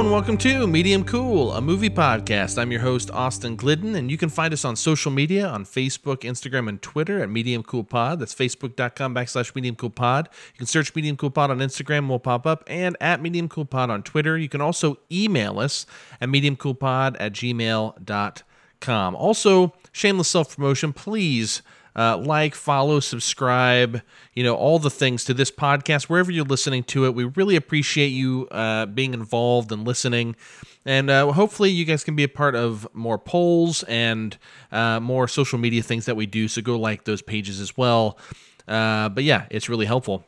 and welcome to Medium Cool, a movie podcast. I'm your host, Austin Glidden, and you can find us on social media on Facebook, Instagram, and Twitter at Medium Cool Pod. That's facebook.com backslash Medium Cool Pod. You can search Medium Cool Pod on Instagram, we'll pop up, and at Medium Cool Pod on Twitter. You can also email us at mediumcoolpod at gmail.com. Also, shameless self promotion, please uh, like, follow, subscribe, you know, all the things to this podcast, wherever you're listening to it. We really appreciate you uh, being involved and listening. And uh, hopefully, you guys can be a part of more polls and uh, more social media things that we do. So go like those pages as well. Uh, but yeah, it's really helpful.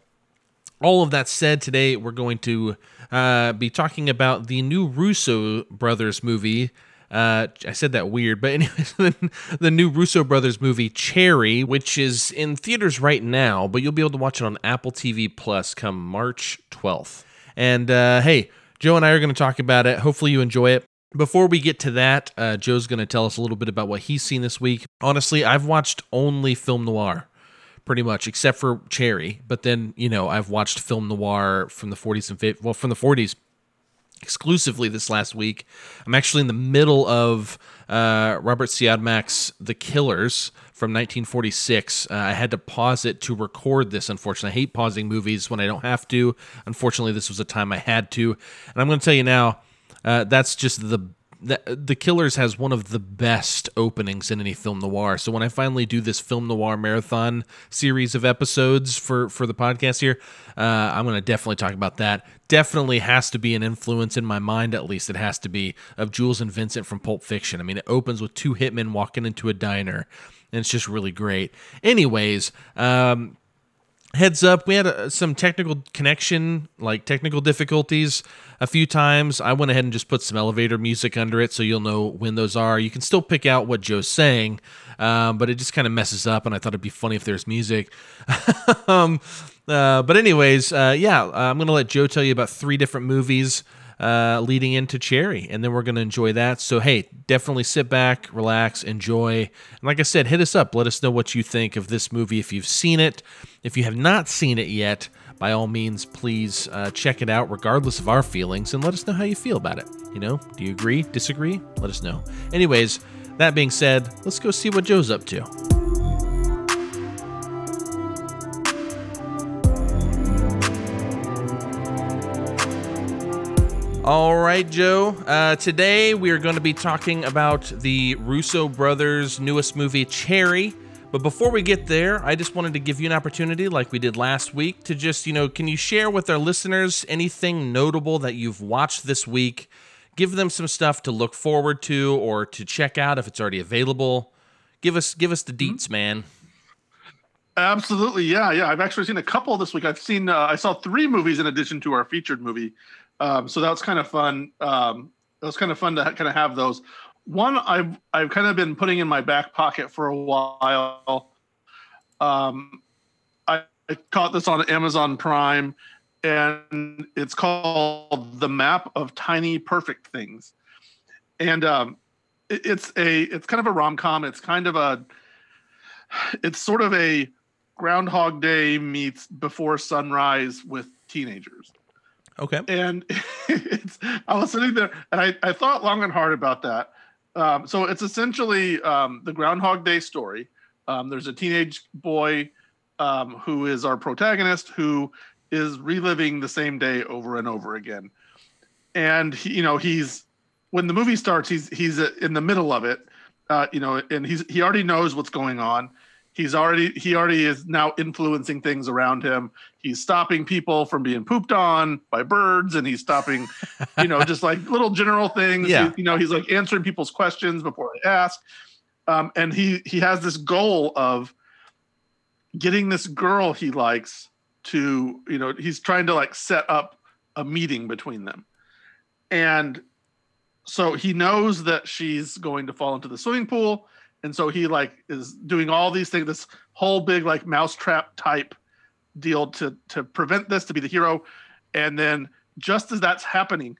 All of that said, today we're going to uh, be talking about the new Russo brothers movie. Uh, I said that weird, but anyways, the new Russo brothers movie Cherry, which is in theaters right now, but you'll be able to watch it on Apple TV Plus come March 12th. And uh, hey, Joe and I are going to talk about it. Hopefully, you enjoy it. Before we get to that, uh, Joe's going to tell us a little bit about what he's seen this week. Honestly, I've watched only film noir pretty much, except for Cherry. But then, you know, I've watched film noir from the 40s and 50s, well, from the 40s exclusively this last week. I'm actually in the middle of uh, Robert Siodmak's The Killers from 1946. Uh, I had to pause it to record this, unfortunately. I hate pausing movies when I don't have to. Unfortunately, this was a time I had to. And I'm going to tell you now, uh, that's just the the, the Killers has one of the best openings in any film noir. So when I finally do this film noir marathon series of episodes for for the podcast here, uh, I'm going to definitely talk about that. Definitely has to be an influence in my mind, at least it has to be of Jules and Vincent from Pulp Fiction. I mean, it opens with two hitmen walking into a diner, and it's just really great. Anyways, um, heads up we had a, some technical connection like technical difficulties a few times. I went ahead and just put some elevator music under it so you'll know when those are. You can still pick out what joe's saying um, but it just kind of messes up and i thought it'd be funny if there's music. Um, uh, but anyways uh, yeah i'm gonna let joe tell you about three different movies uh, leading into Cherry, and then we're going to enjoy that. So, hey, definitely sit back, relax, enjoy. And like I said, hit us up. Let us know what you think of this movie if you've seen it. If you have not seen it yet, by all means, please uh, check it out, regardless of our feelings, and let us know how you feel about it. You know, do you agree, disagree? Let us know. Anyways, that being said, let's go see what Joe's up to. All right, Joe. Uh, today we are going to be talking about the Russo brothers' newest movie, Cherry. But before we get there, I just wanted to give you an opportunity, like we did last week, to just, you know, can you share with our listeners anything notable that you've watched this week? Give them some stuff to look forward to or to check out if it's already available. Give us give us the mm-hmm. deets, man. Absolutely, yeah, yeah. I've actually seen a couple this week. I've seen uh, I saw three movies in addition to our featured movie. Um, so that was kind of fun. Um, it was kind of fun to kind of have those. One I've I've kind of been putting in my back pocket for a while. Um, I, I caught this on Amazon Prime, and it's called "The Map of Tiny Perfect Things," and um, it, it's a it's kind of a rom com. It's kind of a it's sort of a Groundhog Day meets Before Sunrise with teenagers. Okay. And it's, I was sitting there and I, I thought long and hard about that. Um, so it's essentially um, the Groundhog Day story. Um, there's a teenage boy um, who is our protagonist who is reliving the same day over and over again. And he, you know, he's when the movie starts, he's he's in the middle of it, uh, you know, and he's he already knows what's going on he's already he already is now influencing things around him. He's stopping people from being pooped on by birds and he's stopping you know just like little general things. Yeah. He, you know he's like answering people's questions before they ask. Um, and he he has this goal of getting this girl he likes to you know he's trying to like set up a meeting between them. And so he knows that she's going to fall into the swimming pool and so he like is doing all these things this whole big like mousetrap type deal to to prevent this to be the hero and then just as that's happening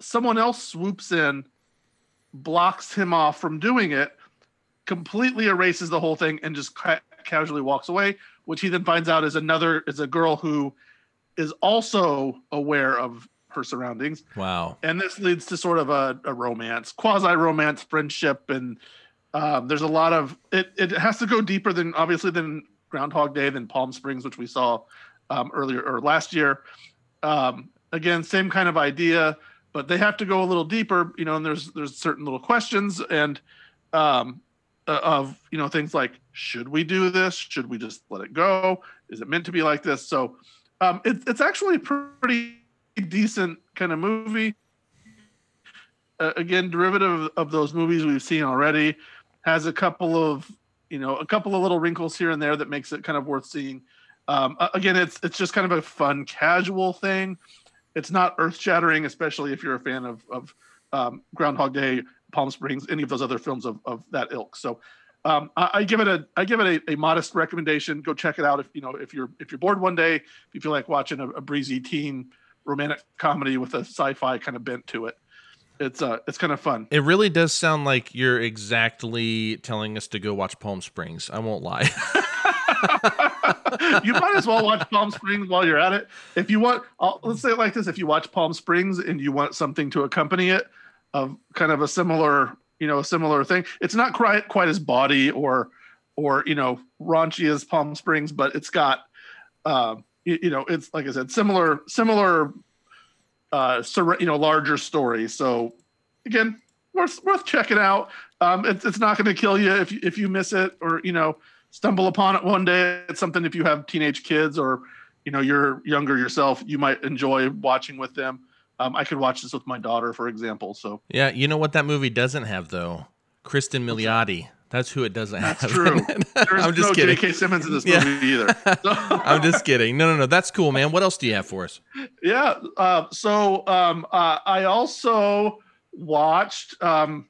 someone else swoops in blocks him off from doing it completely erases the whole thing and just ca- casually walks away which he then finds out is another is a girl who is also aware of her surroundings. Wow. And this leads to sort of a, a romance, quasi romance, friendship, and um, there's a lot of it. It has to go deeper than obviously than Groundhog Day, than Palm Springs, which we saw um, earlier or last year. Um, again, same kind of idea, but they have to go a little deeper, you know. And there's there's certain little questions and um, uh, of you know things like should we do this? Should we just let it go? Is it meant to be like this? So um, it, it's actually a pretty decent kind of movie. Uh, again, derivative of those movies we've seen already, has a couple of you know a couple of little wrinkles here and there that makes it kind of worth seeing. Um, again, it's it's just kind of a fun, casual thing. It's not earth shattering, especially if you're a fan of of um, Groundhog Day, Palm Springs, any of those other films of, of that ilk. So um, I, I, give it a I give it a, a, modest recommendation. Go check it out if you know if you're if you're bored one day, if you feel like watching a, a breezy teen romantic comedy with a sci-fi kind of bent to it. It's uh it's kind of fun. It really does sound like you're exactly telling us to go watch Palm Springs. I won't lie. you might as well watch Palm Springs while you're at it. If you want, I'll, let's say it like this: if you watch Palm Springs and you want something to accompany it, of kind of a similar, you know, a similar thing. It's not quite quite as bawdy or or you know raunchy as Palm Springs, but it's got, uh, you, you know, it's like I said, similar similar, uh, sur- you know, larger story. So again, worth worth checking out. Um, it's it's not going to kill you if you, if you miss it or you know stumble upon it one day. It's something if you have teenage kids or you know you're younger yourself, you might enjoy watching with them. Um, I could watch this with my daughter, for example. So yeah, you know what that movie doesn't have though? Kristen Milioti. That's who it doesn't That's have. true. There's I'm just no kidding. J.K. Simmons in this yeah. movie either. I'm just kidding. No, no, no. That's cool, man. What else do you have for us? Yeah. Uh, so um, uh, I also watched um,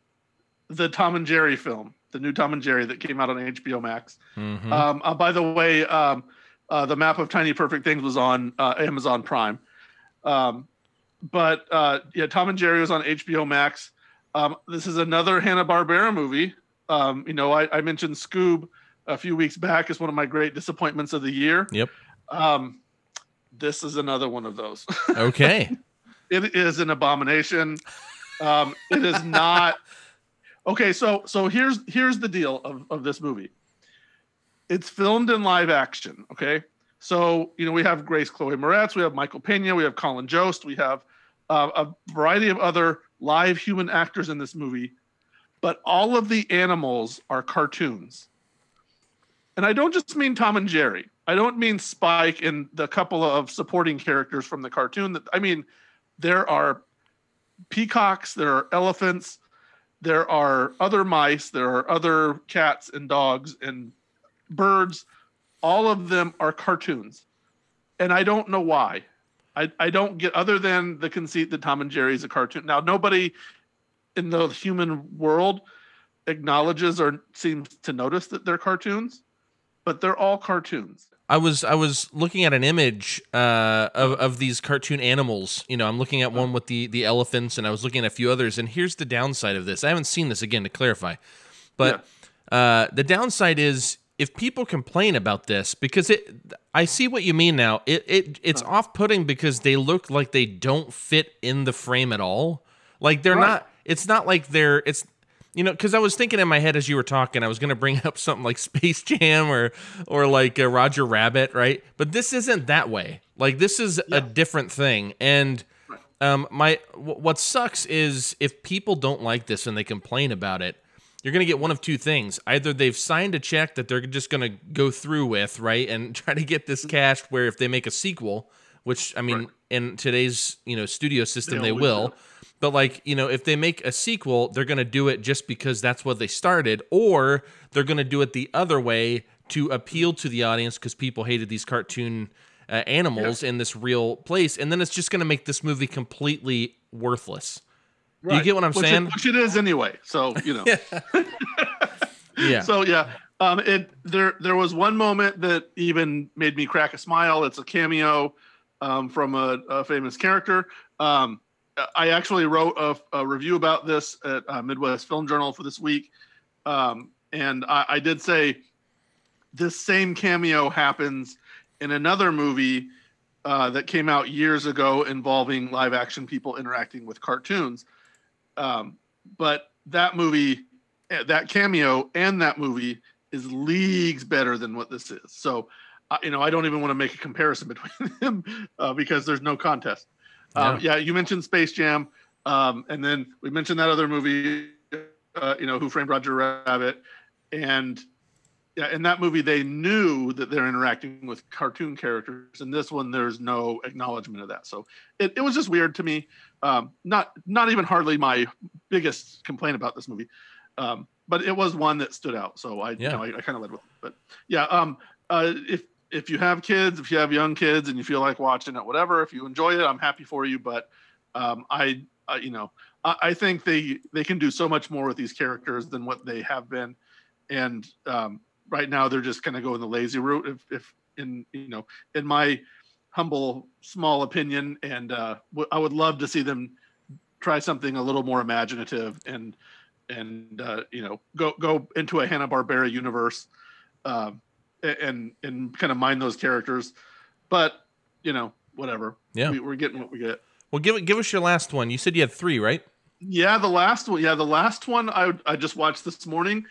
the Tom and Jerry film the new Tom and Jerry that came out on HBO Max. Mm-hmm. Um, uh, by the way, um, uh, the map of Tiny Perfect Things was on uh, Amazon Prime. Um, but uh, yeah, Tom and Jerry was on HBO Max. Um, this is another Hanna Barbera movie. Um, you know, I, I, mentioned Scoob a few weeks back as one of my great disappointments of the year. Yep. Um, this is another one of those. Okay. it is an abomination. Um, it is not Okay, so so here's here's the deal of, of this movie. It's filmed in live action. Okay, so you know we have Grace Chloe Moretz, we have Michael Pena, we have Colin Jost, we have uh, a variety of other live human actors in this movie, but all of the animals are cartoons. And I don't just mean Tom and Jerry. I don't mean Spike and the couple of supporting characters from the cartoon. That I mean, there are peacocks, there are elephants, there are other mice, there are other cats and dogs and birds. All of them are cartoons. And I don't know why. I, I don't get other than the conceit that Tom and Jerry is a cartoon. Now nobody in the human world acknowledges or seems to notice that they're cartoons, but they're all cartoons. I was I was looking at an image uh, of of these cartoon animals. You know, I'm looking at one with the the elephants, and I was looking at a few others. And here's the downside of this. I haven't seen this again to clarify, but yeah. uh, the downside is if people complain about this because it. I see what you mean now. It it it's huh. off putting because they look like they don't fit in the frame at all. Like they're right. not. It's not like they're. It's you know, because I was thinking in my head as you were talking, I was going to bring up something like Space Jam or or like uh, Roger Rabbit, right? But this isn't that way. Like this is yeah. a different thing, and um, my w- what sucks is if people don't like this and they complain about it, you're going to get one of two things: either they've signed a check that they're just going to go through with, right, and try to get this mm-hmm. cashed, where if they make a sequel, which I mean, right. in today's you know studio system, they, they will. will but like, you know, if they make a sequel, they're going to do it just because that's what they started or they're going to do it the other way to appeal to the audience cuz people hated these cartoon uh, animals yeah. in this real place and then it's just going to make this movie completely worthless. Right. Do you get what I'm which saying? It, which it is anyway. So, you know. yeah. So, yeah. Um, it there there was one moment that even made me crack a smile. It's a cameo um, from a, a famous character. Um, I actually wrote a, a review about this at uh, Midwest Film Journal for this week, um, and I, I, did say this same cameo happens in another movie uh, that came out years ago involving live action people interacting with cartoons. Um, but that movie, eh, that cameo, and that movie is leagues better than what this is. So, uh, you know, I don't even want to make a comparison between them uh, because there's no contest. Um, yeah. you mentioned Space Jam, um, and then we mentioned that other movie, uh, you know, Who Framed Roger Rabbit, and yeah, in that movie they knew that they're interacting with cartoon characters. In this one, there's no acknowledgement of that. So it, it was just weird to me. Um, not not even hardly my biggest complaint about this movie, um, but it was one that stood out. So I yeah. you know I, I kind of led with it. But yeah, um, uh, if if you have kids, if you have young kids, and you feel like watching it, whatever, if you enjoy it, I'm happy for you. But um, I, uh, you know, I, I, think they they can do so much more with these characters than what they have been, and um, right now they're just kind of going the lazy route. If, if in you know, in my humble small opinion, and uh, w- I would love to see them try something a little more imaginative and and uh, you know go go into a Hanna Barbera universe. Um, and and kind of mind those characters. But you know, whatever. Yeah, we, are getting what we get. Well, give it. Give us your last one. You said you had three, right? Yeah, the last one. Yeah, the last one I I just watched this morning,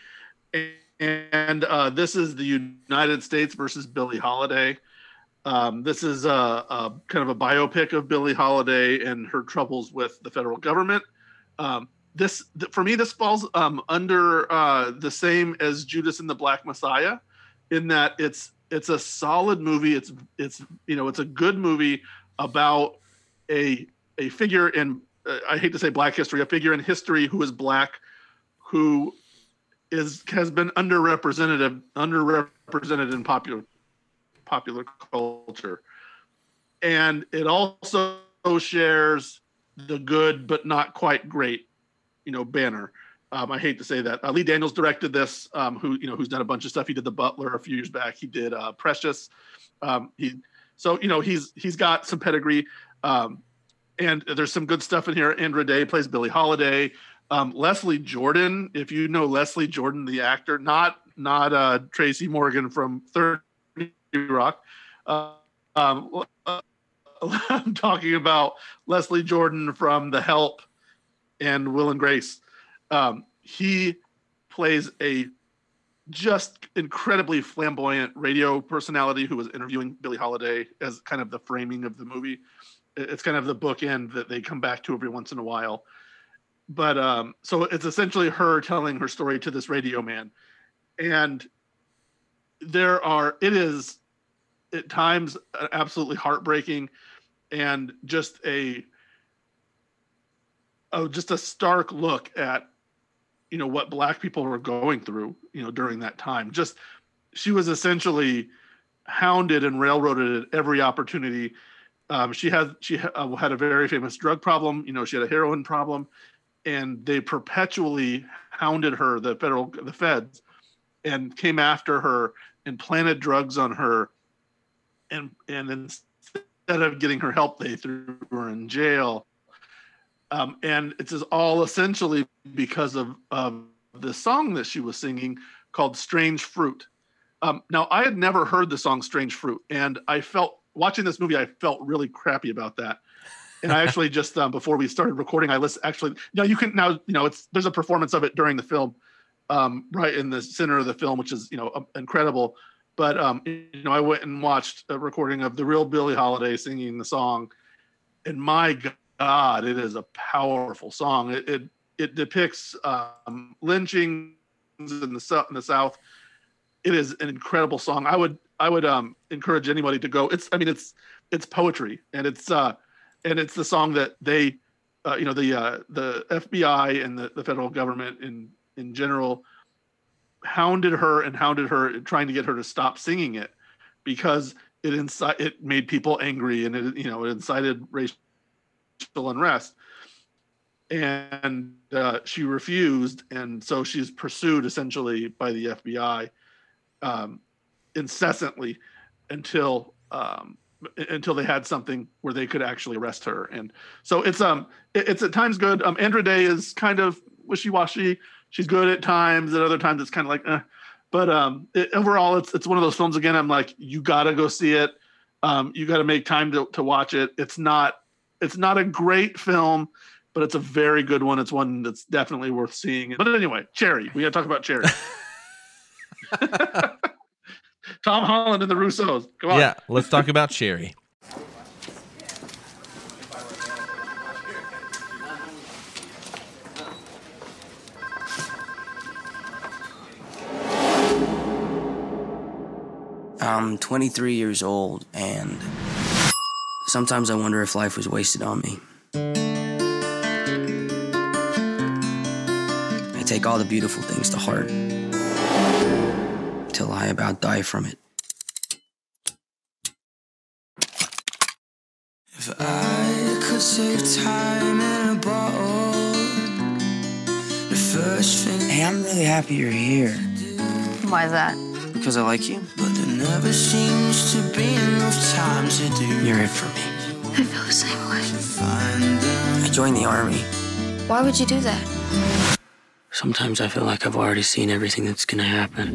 and uh, this is the United States versus Billie Holiday. Um, this is a, a, kind of a biopic of Billie Holiday and her troubles with the federal government. Um, this, for me, this falls um, under uh, the same as Judas and the Black Messiah in that it's it's a solid movie. It's it's you know it's a good movie about a a figure in uh, I hate to say black history, a figure in history who is black, who is has been underrepresented underrepresented in popular popular culture, and it also shares the good but not quite great, you know, banner. Um, I hate to say that. Uh, Lee Daniels directed this, um, who you know who's done a bunch of stuff. He did The Butler a few years back. He did uh, Precious. Um, he so you know he's he's got some pedigree, um, and there's some good stuff in here. Andra Day plays Billie Holiday. Um, Leslie Jordan, if you know Leslie Jordan, the actor, not not uh, Tracy Morgan from Thirty Rock. Uh, um, I'm talking about Leslie Jordan from The Help and Will and Grace. Um, he plays a just incredibly flamboyant radio personality who was interviewing Billie Holiday as kind of the framing of the movie. It's kind of the bookend that they come back to every once in a while. But um, so it's essentially her telling her story to this radio man. And there are, it is at times absolutely heartbreaking and just a, oh, just a stark look at you know what black people were going through you know during that time. Just she was essentially hounded and railroaded at every opportunity. Um, she had she uh, had a very famous drug problem you know she had a heroin problem and they perpetually hounded her the federal the feds and came after her and planted drugs on her. And and instead of getting her help they threw her in jail um, and it's all essentially because of, of the song that she was singing called Strange Fruit. Um, now, I had never heard the song Strange Fruit, and I felt watching this movie, I felt really crappy about that. And I actually just um, before we started recording, I listened. Actually, you know, you can now, you know, it's there's a performance of it during the film, um, right in the center of the film, which is you know um, incredible. But um, you know, I went and watched a recording of the real Billie Holiday singing the song, and my God, it is a powerful song. It it, it depicts um, lynchings in the in the South. It is an incredible song. I would I would um, encourage anybody to go. It's I mean it's it's poetry and it's uh, and it's the song that they uh, you know the uh, the FBI and the, the federal government in in general hounded her and hounded her trying to get her to stop singing it because it incite it made people angry and it you know it incited racial unrest. And uh, she refused. And so she's pursued essentially by the fbi um, incessantly until um, until they had something where they could actually arrest her. And so it's um it, it's at times good. Um andra day is kind of wishy-washy. She's good at times. At other times it's kind of like eh. but um it, overall it's it's one of those films again i'm like you gotta go see it. Um, you got to make time to, to watch it. It's not it's not a great film, but it's a very good one. It's one that's definitely worth seeing. But anyway, Cherry. We got to talk about Cherry. Tom Holland and the Russos. Come on. Yeah, let's talk about Cherry. I'm 23 years old, and sometimes I wonder if life was wasted on me. I take all the beautiful things to heart till I about die from it. If I could save time in a bottle, the first thing. Hey, I'm really happy you're here Why is that? Because I like you. But there never seems to be enough time to do. You're it for me. I feel the same way. I joined the army. Why would you do that? Sometimes I feel like I've already seen everything that's gonna happen.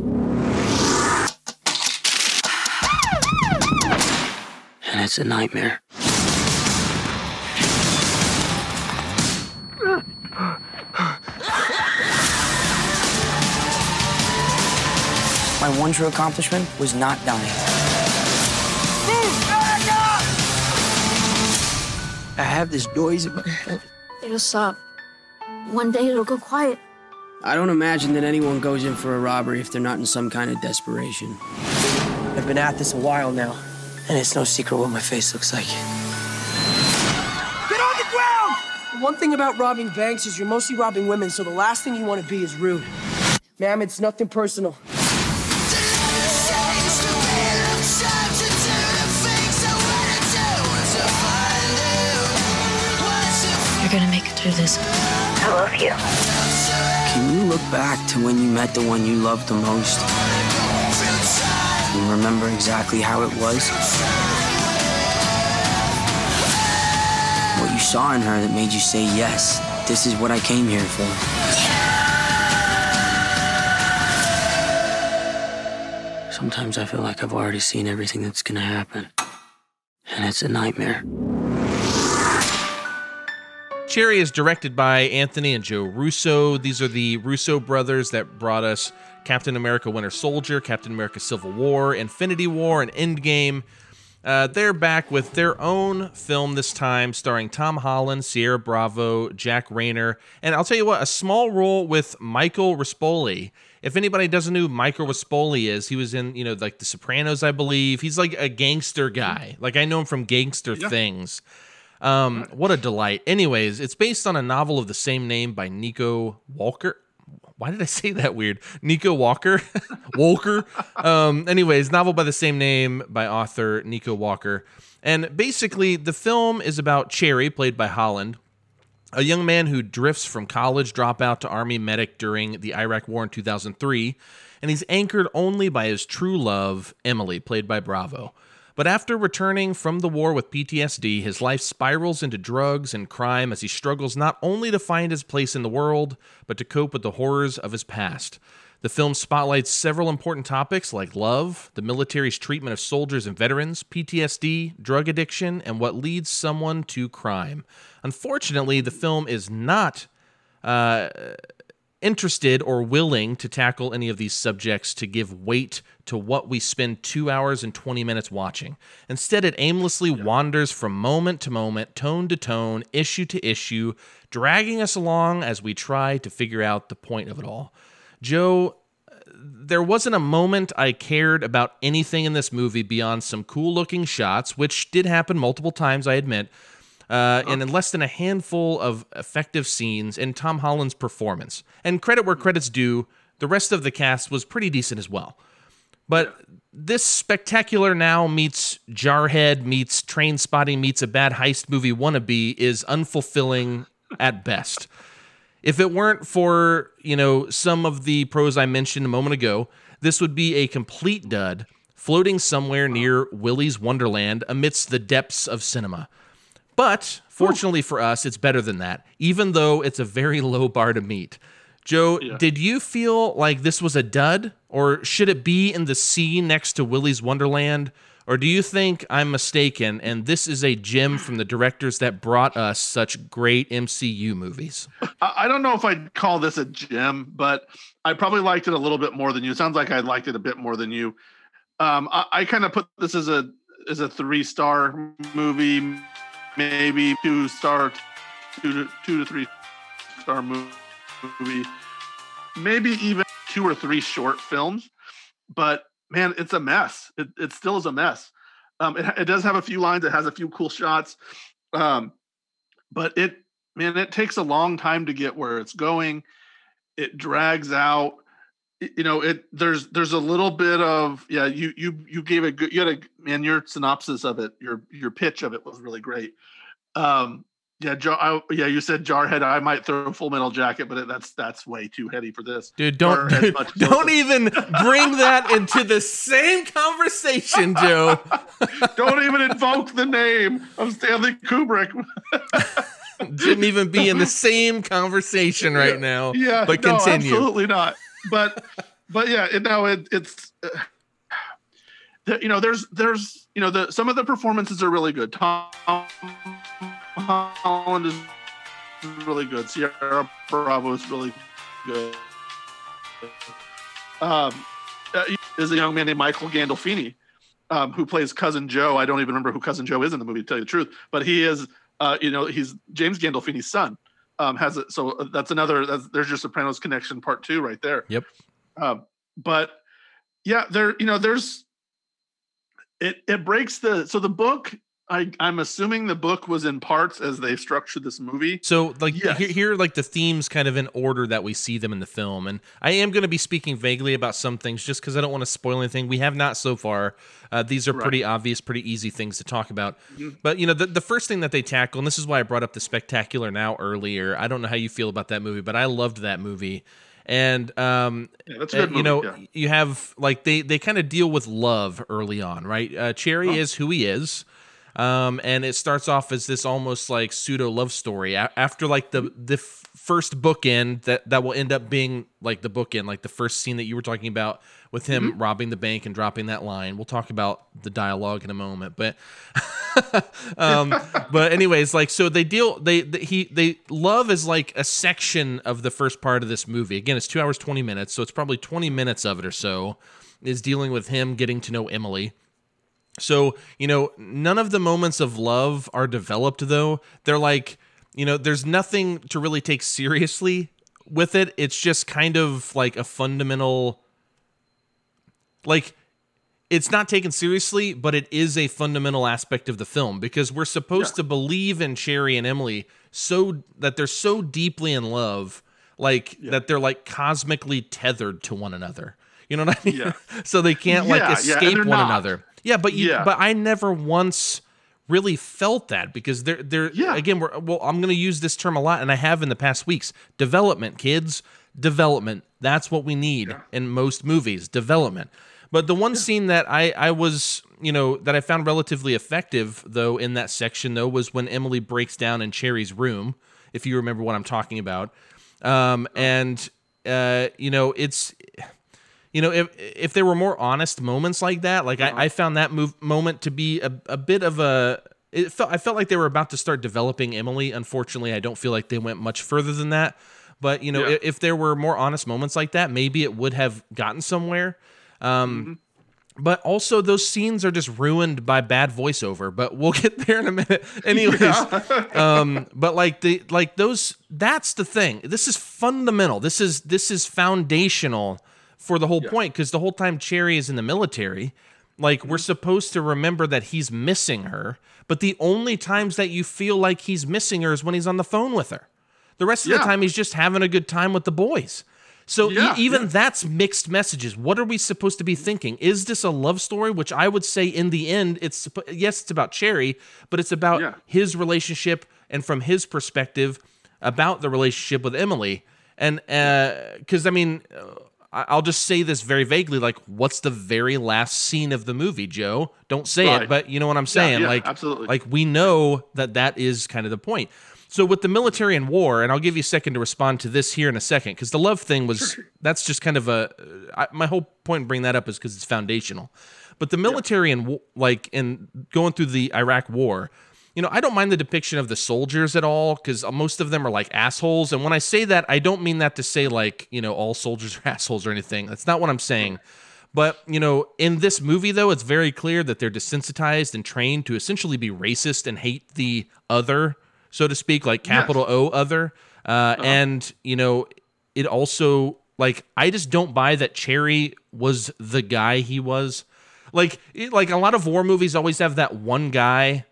And it's a nightmare. My one true accomplishment was not dying. I have this noise in my head. It'll stop. One day it'll go quiet. I don't imagine that anyone goes in for a robbery if they're not in some kind of desperation. I've been at this a while now, and it's no secret what my face looks like. Get on the ground! One thing about robbing banks is you're mostly robbing women, so the last thing you want to be is rude. Ma'am, it's nothing personal. Through this. I love you. Can you look back to when you met the one you loved the most? And remember exactly how it was? What you saw in her that made you say, yes, this is what I came here for. Sometimes I feel like I've already seen everything that's gonna happen. And it's a nightmare. Cherry is directed by Anthony and Joe Russo. These are the Russo brothers that brought us Captain America Winter Soldier, Captain America Civil War, Infinity War, and Endgame. Uh, they're back with their own film this time, starring Tom Holland, Ciara Bravo, Jack Reynor, and I'll tell you what, a small role with Michael Rispoli. If anybody doesn't know who Michael Rispoli is, he was in, you know, like The Sopranos, I believe. He's like a gangster guy. Like I know him from Gangster Things. Um, what a delight. Anyways, it's based on a novel of the same name by Nico Walker. Why did I say that weird? Nico Walker? Walker? Um, anyways, novel by the same name by author Nico Walker. And basically, the film is about Cherry, played by Holland, a young man who drifts from college dropout to army medic during the Iraq War in 2003, and he's anchored only by his true love, Emily, played by Bravo. But after returning from the war with PTSD, his life spirals into drugs and crime as he struggles not only to find his place in the world, but to cope with the horrors of his past. The film spotlights several important topics like love, the military's treatment of soldiers and veterans, PTSD, drug addiction, and what leads someone to crime. Unfortunately, the film is not uh, interested or willing to tackle any of these subjects to give weight to what we spend two hours and 20 minutes watching. Instead, it aimlessly wanders from moment to moment, tone to tone, issue to issue, dragging us along as we try to figure out the point of it all. Joe, uh, there wasn't a moment I cared about anything in this movie beyond some cool looking shots, which did happen multiple times, I admit, uh, and in less than a handful of effective scenes and Tom Holland's performance. And credit where credit's due, the rest of the cast was pretty decent as well. But this spectacular now meets Jarhead meets Train Spotting meets a bad heist movie wannabe is unfulfilling at best. If it weren't for, you know, some of the pros I mentioned a moment ago, this would be a complete dud, floating somewhere near Willy's Wonderland amidst the depths of cinema. But fortunately for us, it's better than that, even though it's a very low bar to meet. Joe, Yeah. did you feel like this was a dud, or should it be in the sea next to Willy's Wonderland, Or do you think I'm mistaken and this is a gem from the directors that brought us such great MCU movies? I, I don't know if I'd call this a gem, but I probably liked it a little bit more than you. It sounds like I liked it a bit more than you. Um, I, I kind of put this as a as a three star movie, maybe two star, two to two to three star movie, maybe even two or three short films. But man, it's a mess. It, it still is a mess. Um, it, it does have a few lines. It has a few cool shots. Um, but it, man, it takes a long time to get where it's going. It drags out. You know, it there's there's a little bit of yeah. You you you gave a good you had a man. Your synopsis of it, your your pitch of it was really great. Um, yeah, jar, I, yeah. You said Jarhead. I might throw a Full Metal Jacket, but it, that's that's way too heady for this. Dude, don't dude, don't even bring that into the same conversation, Joe. Don't even invoke the name of Stanley Kubrick. Shouldn't even be in the same conversation right now. Yeah, but no, continue. absolutely not. But but yeah, it, no, it, it's uh, the, you know there's there's you know the some of the performances are really good. Tom Holland is really good. Ciara Bravo is really good. Um, uh, is a young man named Michael Gandolfini, um, who plays cousin Joe. I don't even remember who cousin Joe is in the movie, to tell you the truth. But he is, uh, you know, he's James Gandolfini's son. Um, has it so uh, that's another that's, there's your Sopranos connection part two right there. Yep. Um, but yeah, there you know there's it it breaks the so the book. I I'm assuming the book was in parts as they structured this movie. So, like, Yes. here, here are like the themes kind of in order that we see them in the film. And I am going to be speaking vaguely about some things just because I don't want to spoil anything. We have not so far. Uh, these are pretty obvious, pretty easy things to talk about. But, you know, the, the first thing that they tackle, and this is why I brought up the Spectacular Now earlier. I don't know how you feel about that movie, but I loved that movie. And um, Yeah, that's a good uh, you know, yeah. you have like they they kind of deal with love early on, right? Uh, Cherry is who he is, um, and it starts off as this almost like pseudo love story. A- after like the the f- first bookend that that will end up being like the bookend, like the first scene that you were talking about with him Mm-hmm. robbing the bank and dropping that line. We'll talk about the dialogue in a moment, but um but anyways like so they deal they, they he they love is like a section of the first part of this movie again it's two hours 20 minutes so it's probably 20 minutes of it or so is dealing with him getting to know emily so you know none of the moments of love are developed though they're like you know there's nothing to really take seriously with it it's just kind of like a fundamental like it's not taken seriously, but it is a fundamental aspect of the film because we're supposed to believe in Cherry and Emily so that they're so deeply in love, like that they're like cosmically tethered to one another. You know what I mean? Yeah. so they can't like Yeah, yeah, escape one not. another. Yeah, but you, Yeah. but I never once really felt that because they're they're Yeah. again we're well I'm going to use this term a lot and I have in the past weeks. Development, kids, development. That's what we need in most movies, development. But the one scene that I I was, you know, that I found relatively effective though in that section though was when Emily breaks down in Cherry's room, if you remember what I'm talking about. Um and uh you know, it's you know, if if there were more honest moments like that, like I, I found that move moment to be a, a bit of a. It felt I felt like they were about to start developing Emily. Unfortunately, I don't feel like they went much further than that. But you know, Yeah. if, if there were more honest moments like that, maybe it would have gotten somewhere. Um, But also, those scenes are just ruined by bad voiceover. But we'll get there in a minute. Anyways, um but like the like those that's the thing this is fundamental this is this is foundational for the whole point because the whole time cherry is in the military like we're supposed to remember that he's missing her but the only times that you feel like he's missing her is when he's on the phone with her the rest of the time he's just having a good time with the boys so e- even yeah. that's mixed messages. What are we supposed to be thinking? Is this a love story? Which I would say, in the end, it's yes, it's about Cherry, but it's about Yeah. his relationship and from his perspective about the relationship with Emily. And because I mean, uh, I'll just say this very vaguely: like, what's the very last scene of the movie, Joe? Don't say it, but you know what I'm saying. yeah, like, absolutely. like we know that that is kind of the point. So with the military and war, and I'll give you a second to respond to this here in a second, because the love thing was that's just kind of a I, my whole point in bringing that up is because it's foundational. But the military and like and going through the Iraq War, you know, I don't mind the depiction of the soldiers at all because most of them are like assholes. And when I say that, I don't mean that to say like you know all soldiers are assholes or anything. That's not what I'm saying. But, you know, in this movie, though, it's very clear that they're desensitized and trained to essentially be racist and hate the other, so to speak, like capital yes. O other. Uh, uh-huh. And, you know, it also, like, I just don't buy that Cherry was the guy he was. Like, it, like a lot of war movies always have that one guy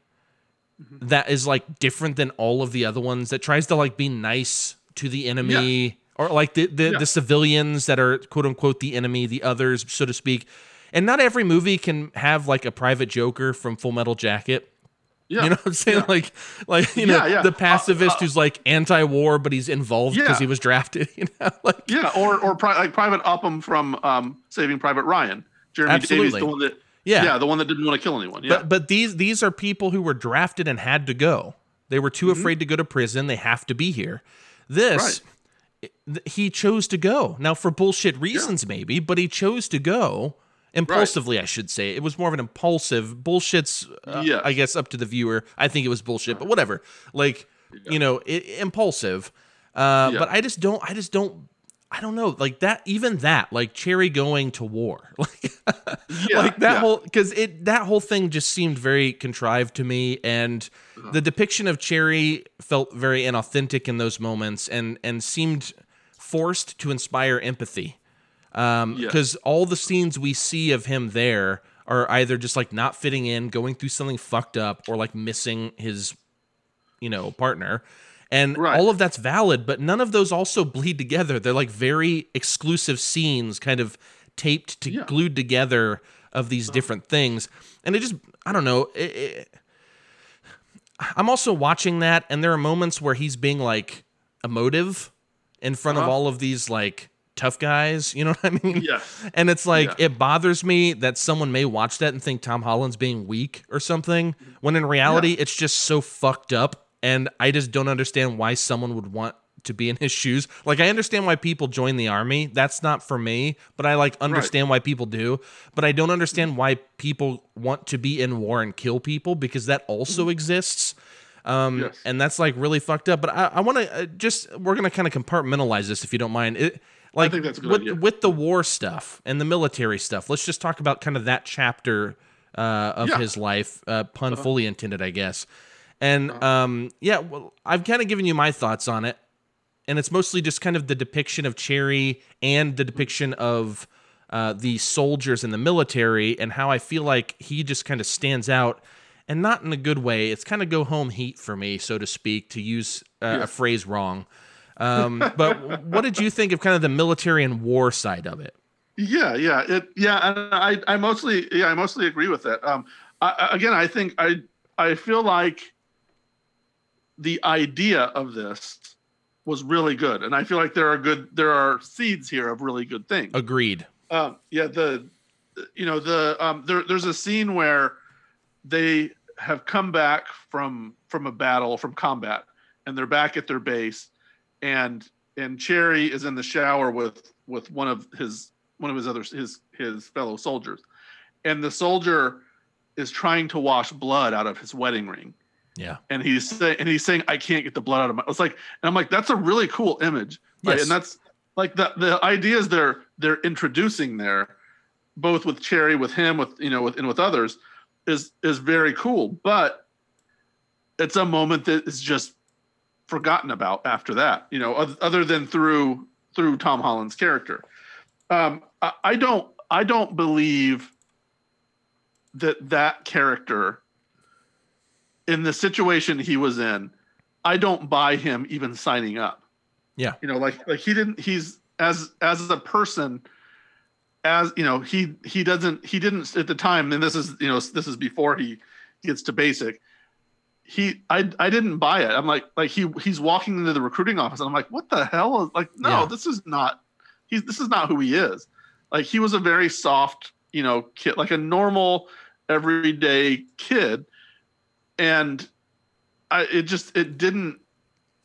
mm-hmm. that is like different than all of the other ones that tries to like be nice to the enemy. Yeah or like the the, yeah. the civilians that are quote unquote the enemy, the others, so to speak. And not every movie can have like a private Joker from Full Metal Jacket. Yeah. You know what I'm saying? Yeah. Like, like you know, yeah, the pacifist uh, uh, who's like anti-war, but he's involved because he was drafted. You know, like yeah, or or pri- like Private Upham from um, Saving Private Ryan. Jeremy absolutely. Davies, the one that yeah, yeah, the one that didn't want to kill anyone. Yeah, but but these these are people who were drafted and had to go. They were too mm-hmm. afraid to go to prison. They have to be here. This. Right he chose to go. Now for bullshit reasons yeah. maybe, but he chose to go impulsively, right. I should say. It was more of an impulsive bullshit's uh, yes. I guess up to the viewer. I think it was bullshit, but whatever. Like, yeah. you know, it, impulsive. Uh, but I just don't I just don't I don't know, like that even that, like Cherry going to war. Like like that whole cuz it that whole thing just seemed very contrived to me and uh-huh. the depiction of Cherry felt very inauthentic in those moments and and seemed forced to inspire empathy. Um, because yeah. all the scenes we see of him there are either just like not fitting in, going through something fucked up, or like missing his, you know, partner. And right. all of that's valid, but none of those also bleed together. They're like very exclusive scenes, kind of taped to yeah. glued together of these uh-huh. different things. And it just, I don't know. It, it, I'm also watching that, and there are moments where he's being like emotive in front uh-huh. of all of these like tough guys. You know what I mean? Yeah. And it's like yeah. it bothers me that someone may watch that and think Tom Holland's being weak or something, when in reality yeah. it's just so fucked up. And I just don't understand why someone would want to be in his shoes. Like I understand why people join the army. That's not for me, but I like understand right. why people do. But I don't understand why people want to be in war and kill people because that also mm-hmm. exists. Um, yes. And that's like really fucked up. But I, I want to uh, just, we're going to kind of compartmentalize this if you don't mind. It, like with, with the war stuff and the military stuff, let's just talk about kind of that chapter uh, of yeah. his life, uh, pun uh-huh. fully intended, I guess. And uh-huh. um, yeah, well, I've kind of given you my thoughts on it. And it's mostly just kind of the depiction of Cherry and the depiction of uh, the soldiers in the military and how I feel like he just kind of stands out and not in a good way. It's kind of go home heat for me, so to speak, to use uh, a phrase wrong. Um, but what did you think of kind of the military and war side of it? Yeah, yeah, it, yeah. I, I mostly, yeah, I mostly agree with that. Um, I, again, I think I, I feel like the idea of this was really good, and I feel like there are good, there are seeds here of really good things. Agreed. Um, yeah, the, you know, the um, there, there's a scene where they have come back from from a battle from combat and they're back at their base and and cherry is in the shower with with one of his one of his other his his fellow soldiers and the soldier is trying to wash blood out of his wedding ring yeah and he's saying and he's saying i can't get the blood out of my it's like and i'm like that's a really cool image right yes. and that's like the the ideas they're they're introducing there both with cherry with him with you know with and with others is is very cool, but it's a moment that is just forgotten about after that. You know, other than through through Tom Holland's character. Um, I, I don't I don't believe that that character in the situation he was in, I don't buy him even signing up. Yeah. You know, like like he didn't he's as as a person as you know he he doesn't he didn't at the time and this is you know this is before he gets to basic he I I didn't buy it. I'm like like he he's walking into the recruiting office and I'm like what the hell is like no yeah. this is not he's this is not who he is. Like he was a very soft, you know, kid like a normal everyday kid and I it just it didn't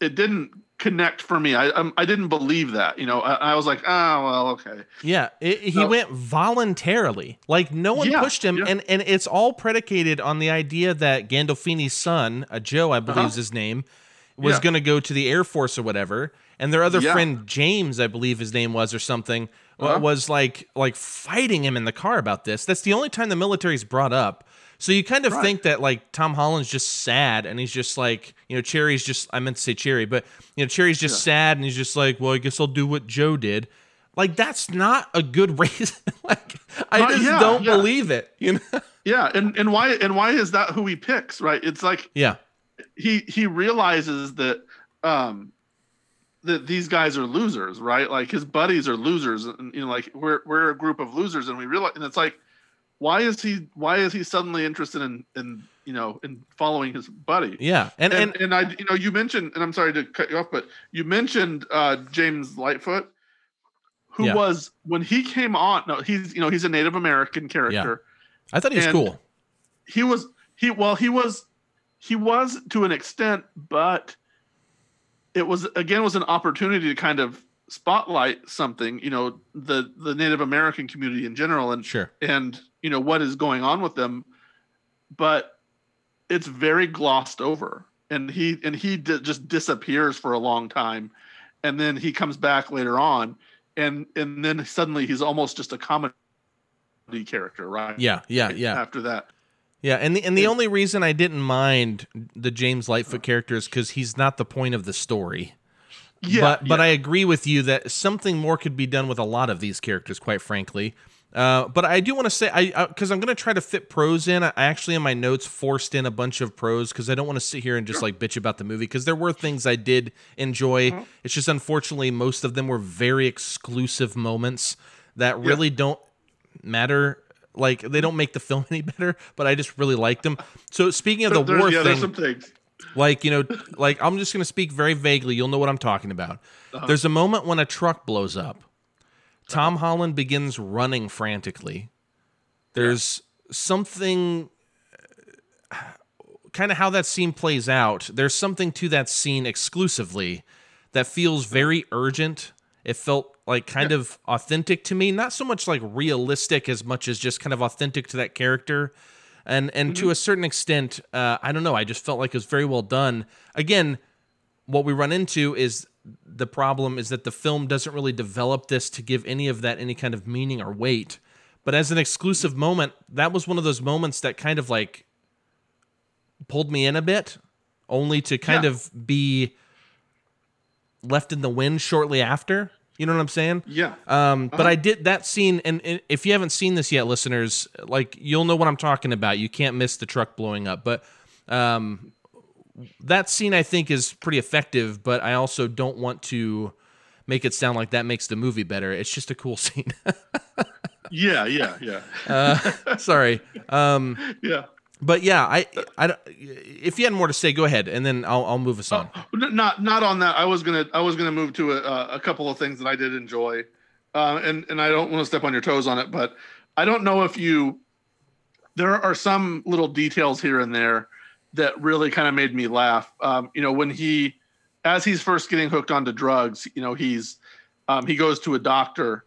it didn't connect for me. I um, I didn't believe that. You know, I, I was like, ah, well, okay. Yeah, it, he So- went voluntarily. Like no one Yeah, pushed him, yeah. and and it's all predicated on the idea that Gandolfini's son, uh, Joe, I believe is his name, was Uh-huh. Yeah. going to go to the Air Force or whatever, and their other friend James, I believe his name was or something, Uh-huh. was like like fighting him in the car about this. That's the only time the military's brought up. So you kind of Right. think that like Tom Holland's just sad and he's just like, you know, Cherry's just I meant to say Cherry, but you know, Cherry's just sad and he's just like, well, I guess I'll do what Joe did. Like that's not a good reason. like I just yeah, don't yeah. believe it. You know? Yeah, and and why and why is that who he picks? Right? It's like Yeah. he he realizes that um that these guys are losers, right? Like his buddies are losers, and you know, like we're we're a group of losers, and we realize, and it's like, why is he why is he suddenly interested in in you know in following his buddy? Yeah. And and, and, and I, you know, you mentioned, and I'm sorry to cut you off, but you mentioned uh, James Lightfoot, who Yeah. was when he came on. No, he's you know he's a Native American character. yeah. I thought he was cool. He was he well he was he was to an extent, but it was again was an opportunity to kind of spotlight something, you know, the the Native American community in general, and Sure. and you know what is going on with them but it's very glossed over and he and he just disappears for a long time and then he comes back later on and and then suddenly he's almost just a comedy character right Yeah, yeah, yeah. after that Yeah, and the and the Yeah. only reason I didn't mind the James Lightfoot uh-huh. character is because he's not the point of the story. yeah but but yeah. I agree with you that something more could be done with a lot of these characters, quite frankly. Uh, but I do want to say I because I'm going to try to fit pros in. I actually in my notes forced in a bunch of pros because I don't want to sit here and just like bitch about the movie because there were things I did enjoy. Mm-hmm. It's just unfortunately most of them were very exclusive moments that really don't matter. Like they don't make the film any better, but I just really liked them. So speaking of the war yeah thing, things like you know like i'm just going to speak very vaguely you'll know what i'm talking about there's a moment when a truck blows up tom holland begins running frantically. There's something kind of how that scene plays out there's something to that scene exclusively that feels very urgent. It felt like kind of authentic to me not so much like realistic as much as just kind of authentic to that character. And and to a certain extent uh, i don't know i just felt like it was very well done. Again what we run into is the problem is that the film doesn't really develop this to give any of that any kind of meaning or weight but as an exclusive moment that was one of those moments that kind of like pulled me in a bit only to kind Yeah. of be left in the wind shortly after you know what i'm saying yeah um, but I did that scene, and, and if you haven't seen this yet, listeners, like you'll know what I'm talking about. You can't miss the truck blowing up. But um, that scene, I think, is pretty effective. But I also don't want to make it sound like that makes the movie better. It's just a cool scene. yeah yeah yeah Sorry. Um, yeah but yeah, I, I, if you had more to say, go ahead, and then I'll, I'll move us on. N- not not on that. I was gonna I was gonna move to a, a couple of things that I did enjoy, uh, and and I don't want to step on your toes on it, but I don't know if you. There are some little details here and there that really kind of made me laugh. Um, you know, when he, as he's first getting hooked onto drugs, you know, he's um, he goes to a doctor,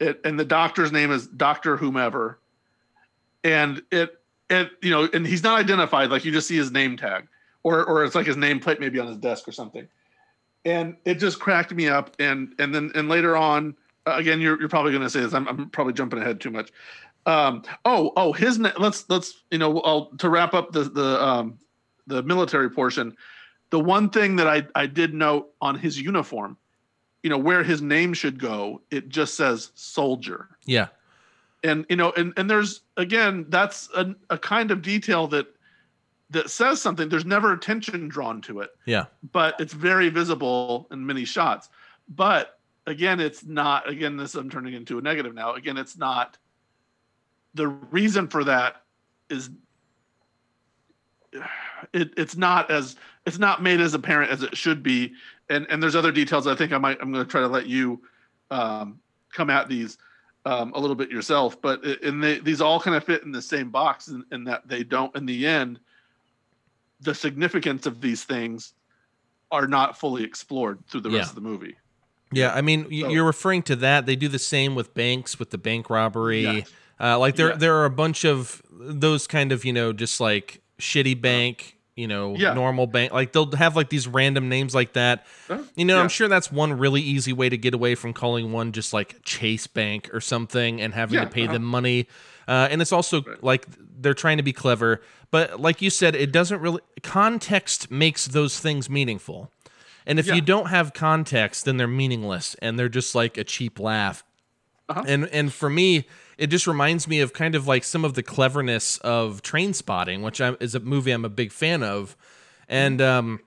it, and the doctor's name is Doctor Whomever, and it it you know, and he's not identified. Like you just see his name tag or or it's like his nameplate maybe on his desk or something. And it just cracked me up. And and then and later on, again, you're you're probably going to say this. I'm I'm probably jumping ahead too much. Um, oh oh, his na- let's let's you know I'll, to wrap up the the um, the military portion. The one thing that I I did note on his uniform, you know where his name should go, it just says soldier Yeah. and you know and and there's again that's a, a kind of detail that that says something there's never attention drawn to it Yeah. but it's very visible in many shots but again it's not again this i'm turning into a negative now again it's not the reason for that is it, it's not as it's not made as apparent as it should be and and there's other details i think i might i'm going to try to let you um, come at these um, a little bit yourself but and they, these all kind of fit in the same box in, in that they don't in the end the significance of these things are not fully explored through the Yeah. rest of the movie. Yeah, I mean, So- you're referring to that. They do the same with banks, with the bank robbery. Yes. Uh, like there, Yes. there are a bunch of those kind of, you know, just like shitty bank, you know, Yeah. normal bank. Like they'll have like these random names like that. Uh, You know, I'm sure that's one really easy way to get away from calling one just like Chase Bank or something and having Yeah, to pay uh-huh. them money. Uh, and it's also like they're trying to be clever, but like you said, it doesn't really context makes those things meaningful. And if Yeah. you don't have context, then they're meaningless and they're just like a cheap laugh. Uh-huh. And and for me, it just reminds me of kind of like some of the cleverness of Trainspotting, which I, is a movie I'm a big fan of. And um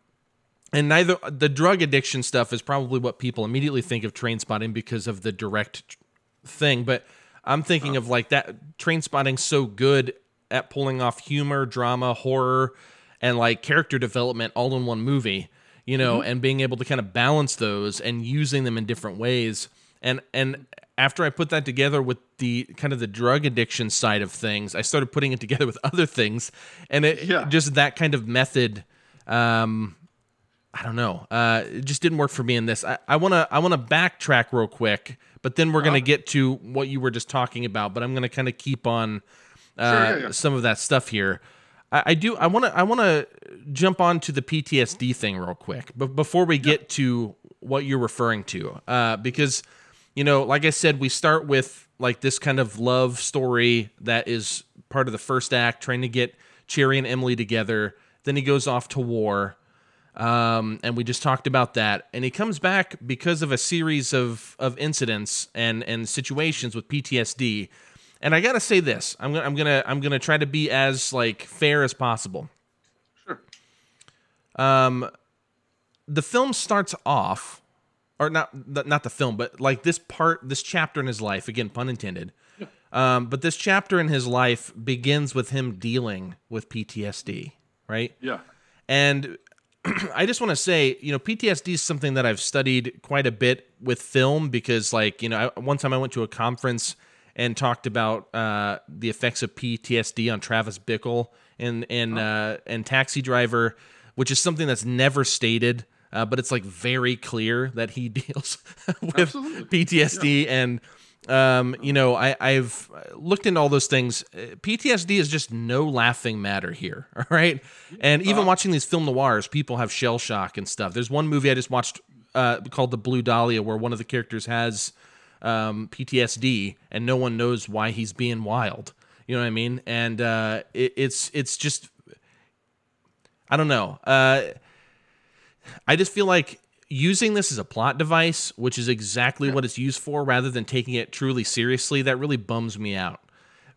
and neither the drug addiction stuff is probably what people immediately think of Trainspotting because of the direct thing, but I'm thinking of like that Trainspotting so good at pulling off humor, drama, horror, and like character development all in one movie, you know, and being able to kind of balance those and using them in different ways. And and after I put that together with the kind of the drug addiction side of things, I started putting it together with other things, and it Yeah. just that kind of method. Um, I don't know. Uh, it just didn't work for me in this. I, I wanna I wanna backtrack real quick, but then we're gonna get to what you were just talking about. But I'm gonna kind of keep on uh, yeah, yeah. some of that stuff here. I, I do. I wanna I wanna jump on to the PTSD thing real quick, but before we get to what you're referring to, uh, because you know, like I said, we start with like this kind of love story that is part of the first act, trying to get Cherry and Emily together. Then he goes off to war um, and we just talked about that. And he comes back because of a series of of incidents and and situations with PTSD. And I gotta say this, I'm gonna I'm gonna I'm gonna try to be as like fair as possible. Sure. Um, the film starts off, or not the- not the film, but like this part, this chapter in his life. Again, pun intended. Um, but this chapter in his life begins with him dealing with PTSD, right? Yeah. And I just want to say, you know, PTSD is something that I've studied quite a bit with film because, like, you know, I, one time I went to a conference and talked about uh, the effects of PTSD on Travis Bickle and and uh, and Taxi Driver, which is something that's never stated, uh, but it's like very clear that he deals with Absolutely. PTSD and. Um, you know, I, I've looked into all those things. Uh, PTSD is just no laughing matter here. All right. And even watching these film noirs, people have shell shock and stuff. There's one movie I just watched uh, called The Blue Dahlia where one of the characters has um, PTSD and no one knows why he's being wild. You know what I mean? And uh, it, it's it's just I don't know. Uh, I just feel like using this as a plot device, which is exactly what it's used for, rather than taking it truly seriously, that really bums me out.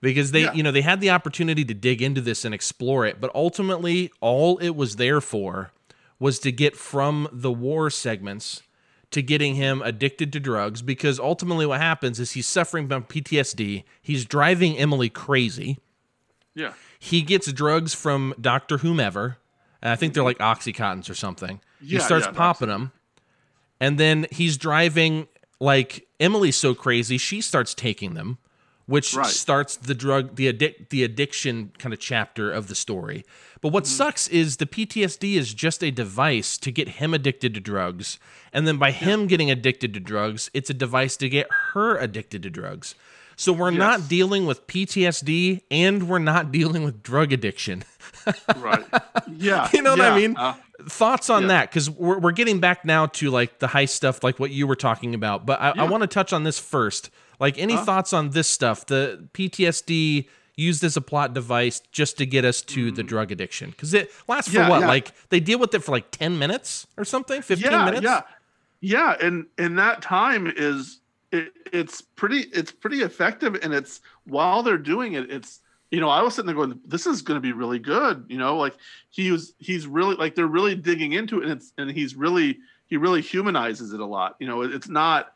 Because they, Yeah. you know, they had the opportunity to dig into this and explore it, but ultimately, all it was there for was to get from the war segments to getting him addicted to drugs. Because ultimately, what happens is he's suffering from PTSD. He's driving Emily crazy Yeah. he gets drugs from Doctor Whomever. And I think they're like Oxycontins or something. he starts yeah, popping them, and then he's driving like Emily's so crazy she starts taking them, which Right. starts the drug the addic- the addiction kind of chapter of the story. But what Mm-hmm. sucks is the PTSD is just a device to get him addicted to drugs, and then by him getting addicted to drugs, it's a device to get her addicted to drugs. So we're not dealing with PTSD and we're not dealing with drug addiction. Right. Yeah. You know what I mean? uh, Thoughts on yeah. that? Because we're, we're getting back now to like the high stuff, like what you were talking about. But I, I want to touch on this first. Like, any thoughts on this stuff? The PTSD used as a plot device just to get us to the drug addiction. Because it lasts for Mm. What? yeah. Like, they deal with it for like 10 minutes or something? 15 yeah, minutes? Yeah. Yeah. And and that time is it, it's pretty it's pretty effective. And it's while they're doing it, it's you know, I was sitting there going, This is gonna be really good. You know, like he was he's really like they're really digging into it and it's and he's really he really humanizes it a lot. You know, it- it's not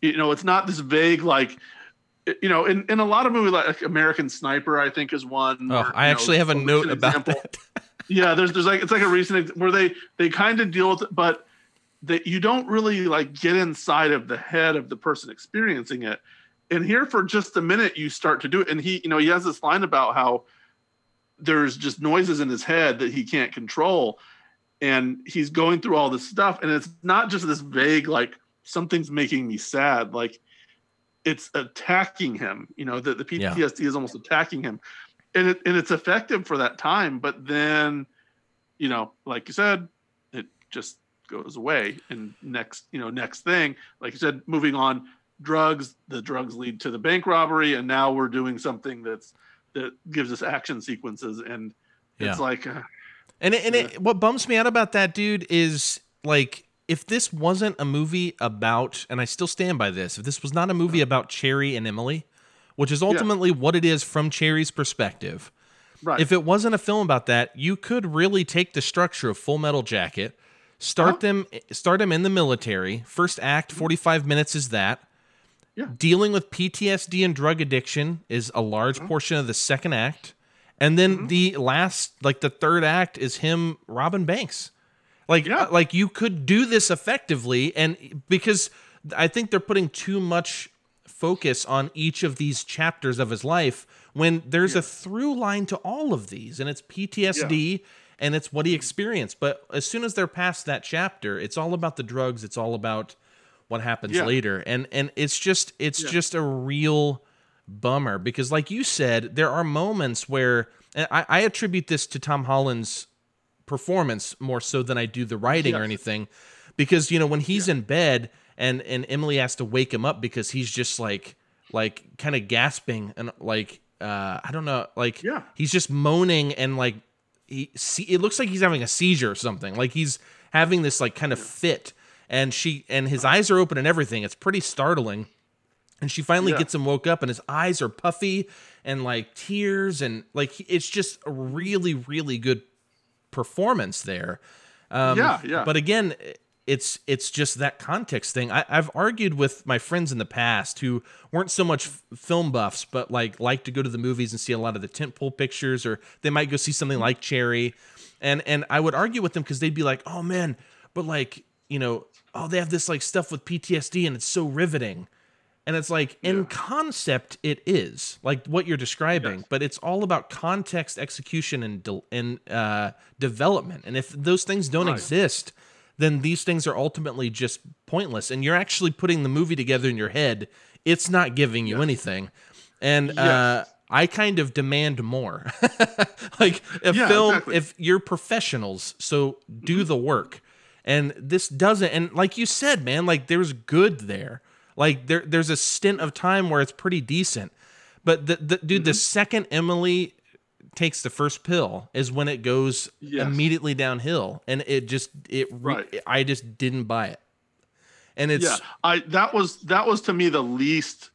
you know, it's not this vague like you know, in, in a lot of movies like American Sniper, I think is one. Oh, or, I actually know, have a note about example that. yeah there's there's like it's like a recent where they they kind of deal with it but that you don't really like get inside of the head of the person experiencing it. And here for just a minute you start to do it. And he you know he has this line about how there's just noises in his head that he can't control. And he's going through all this stuff. And it's not just this vague like something's making me sad. Like it's attacking him you know the, the Yeah. ptsd is almost attacking him. And it and it's effective for that time. But then you know like you said it just goes away. And next you know next thing like you said moving on drugs the drugs lead to the bank robbery. And now we're doing something that's that gives us action sequences. And it's like uh, And it, and it, what bums me out about that dude is like if this wasn't a movie about and I still stand by this, if this was not a movie about Cherry and Emily, which is ultimately what it is from Cherry's perspective. right. If it wasn't a film about that, you could really take the structure of Full Metal Jacket, start Uh-huh. them start them in the military. First act, 45 minutes is that. Yeah. Dealing with PTSD and drug addiction is a large Uh-huh. portion of the second act. And then Mm-hmm. the last like the third act is him robbing banks. Like Yeah. uh, like you could do this effectively and because I think they're putting too much focus on each of these chapters of his life when there's a through line to all of these and it's PTSD and it's what he experienced but as soon as they're past that chapter it's all about the drugs it's all about what happens Yeah. later and and it's just it's Yeah. just a real bummer because like you said there are moments where and I, I attribute this to Tom Holland's performance more so than I do the writing or anything because you know when he's in bed and and Emily has to wake him up because he's just like like kind of gasping and like uh I don't know like Yeah. he's just moaning and like he see it looks like he's having a seizure or something. Like he's having this like kind of fit. And she and his eyes are open and everything. It's pretty startling. And she finally Yeah. gets him woke up and his eyes are puffy and like tears and like it's just a really really good performance there. Um, Yeah, yeah. but again it's it's just that context thing I, i've argued with my friends in the past who weren't so much f- film buffs but like like to go to the movies and see a lot of the tentpole pictures or they might go see something like cherry and and i would argue with them because they'd be like oh man but like you know oh they have this like stuff with ptsd and it's so riveting and it's like in concept it is like what you're describing, Yes. but it's all about context, execution, and de- and uh, development. And if those things don't Right. exist, then these things are ultimately just pointless. And you're actually putting the movie together in your head. It's not giving you anything. And uh, I kind of demand more. like a Yeah, film, exactly. if you're professionals, so do the work. And this doesn't. And like you said, man, like there's good there. Like there, there's a stint of time where it's pretty decent. But the, the dude, Mm-hmm. the second Emily takes the first pill is when it goes Yes. immediately downhill, and it just it. Right. I just didn't buy it. And it's yeah i that was that was to me the least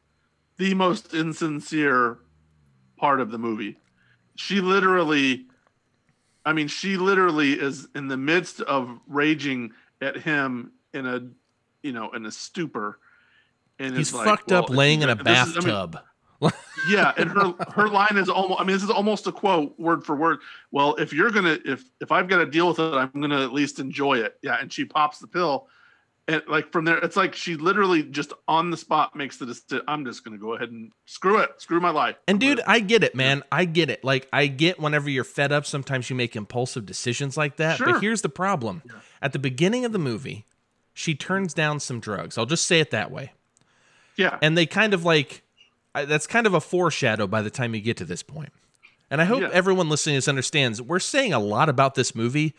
the most insincere part of the movie she literally i mean she literally is in the midst of raging at him in a you know in a stupor and he's like, fucked up well, laying in a this is- I mean, bathtub. yeah and her her line is almost i mean this is almost a quote word for word well if you're gonna if if i've got to deal with it i'm gonna at least enjoy it yeah and she pops the pill and like from there it's like she literally just on the spot makes the decision i'm just gonna go ahead and screw it screw my life And dude, I get it, man. I get it. Like I get whenever you're fed up, sometimes you make impulsive decisions like that. But here's the problem. At the beginning of the movie, she turns down some drugs. I'll just say it that way. yeah And they kind of like I- that's kind of a foreshadow by the time you get to this point. And I hope Yeah. everyone listening to this understands we're saying a lot about this movie,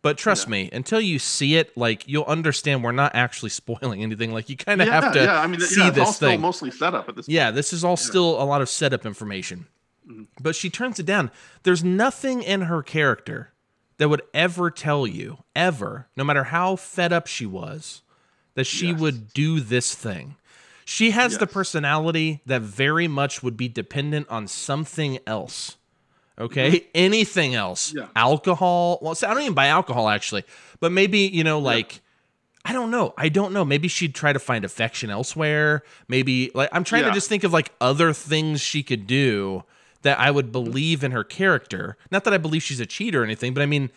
but trust me, until you see it, like you'll understand we're not actually spoiling anything. Like you kind of yeah, have to yeah i mean see yeah, it's all this still thing. mostly set up at this Yeah, this is all still a lot of setup information. Mm-hmm. But she turns it down. There's nothing in her character that would ever tell you, ever, no matter how fed up she was, that she Yes. would do this thing. She has the personality that very much would be dependent on something else. Okay? Anything else. Mm-hmm. Yeah. Alcohol. Well, I don't even buy alcohol actually. But maybe, you know, like I don't know. I don't know. Maybe she'd try to find affection elsewhere. Maybe like I'm trying to just think of like other things she could do that I would believe in her character. Not that I believe she's a cheater or anything, but I mean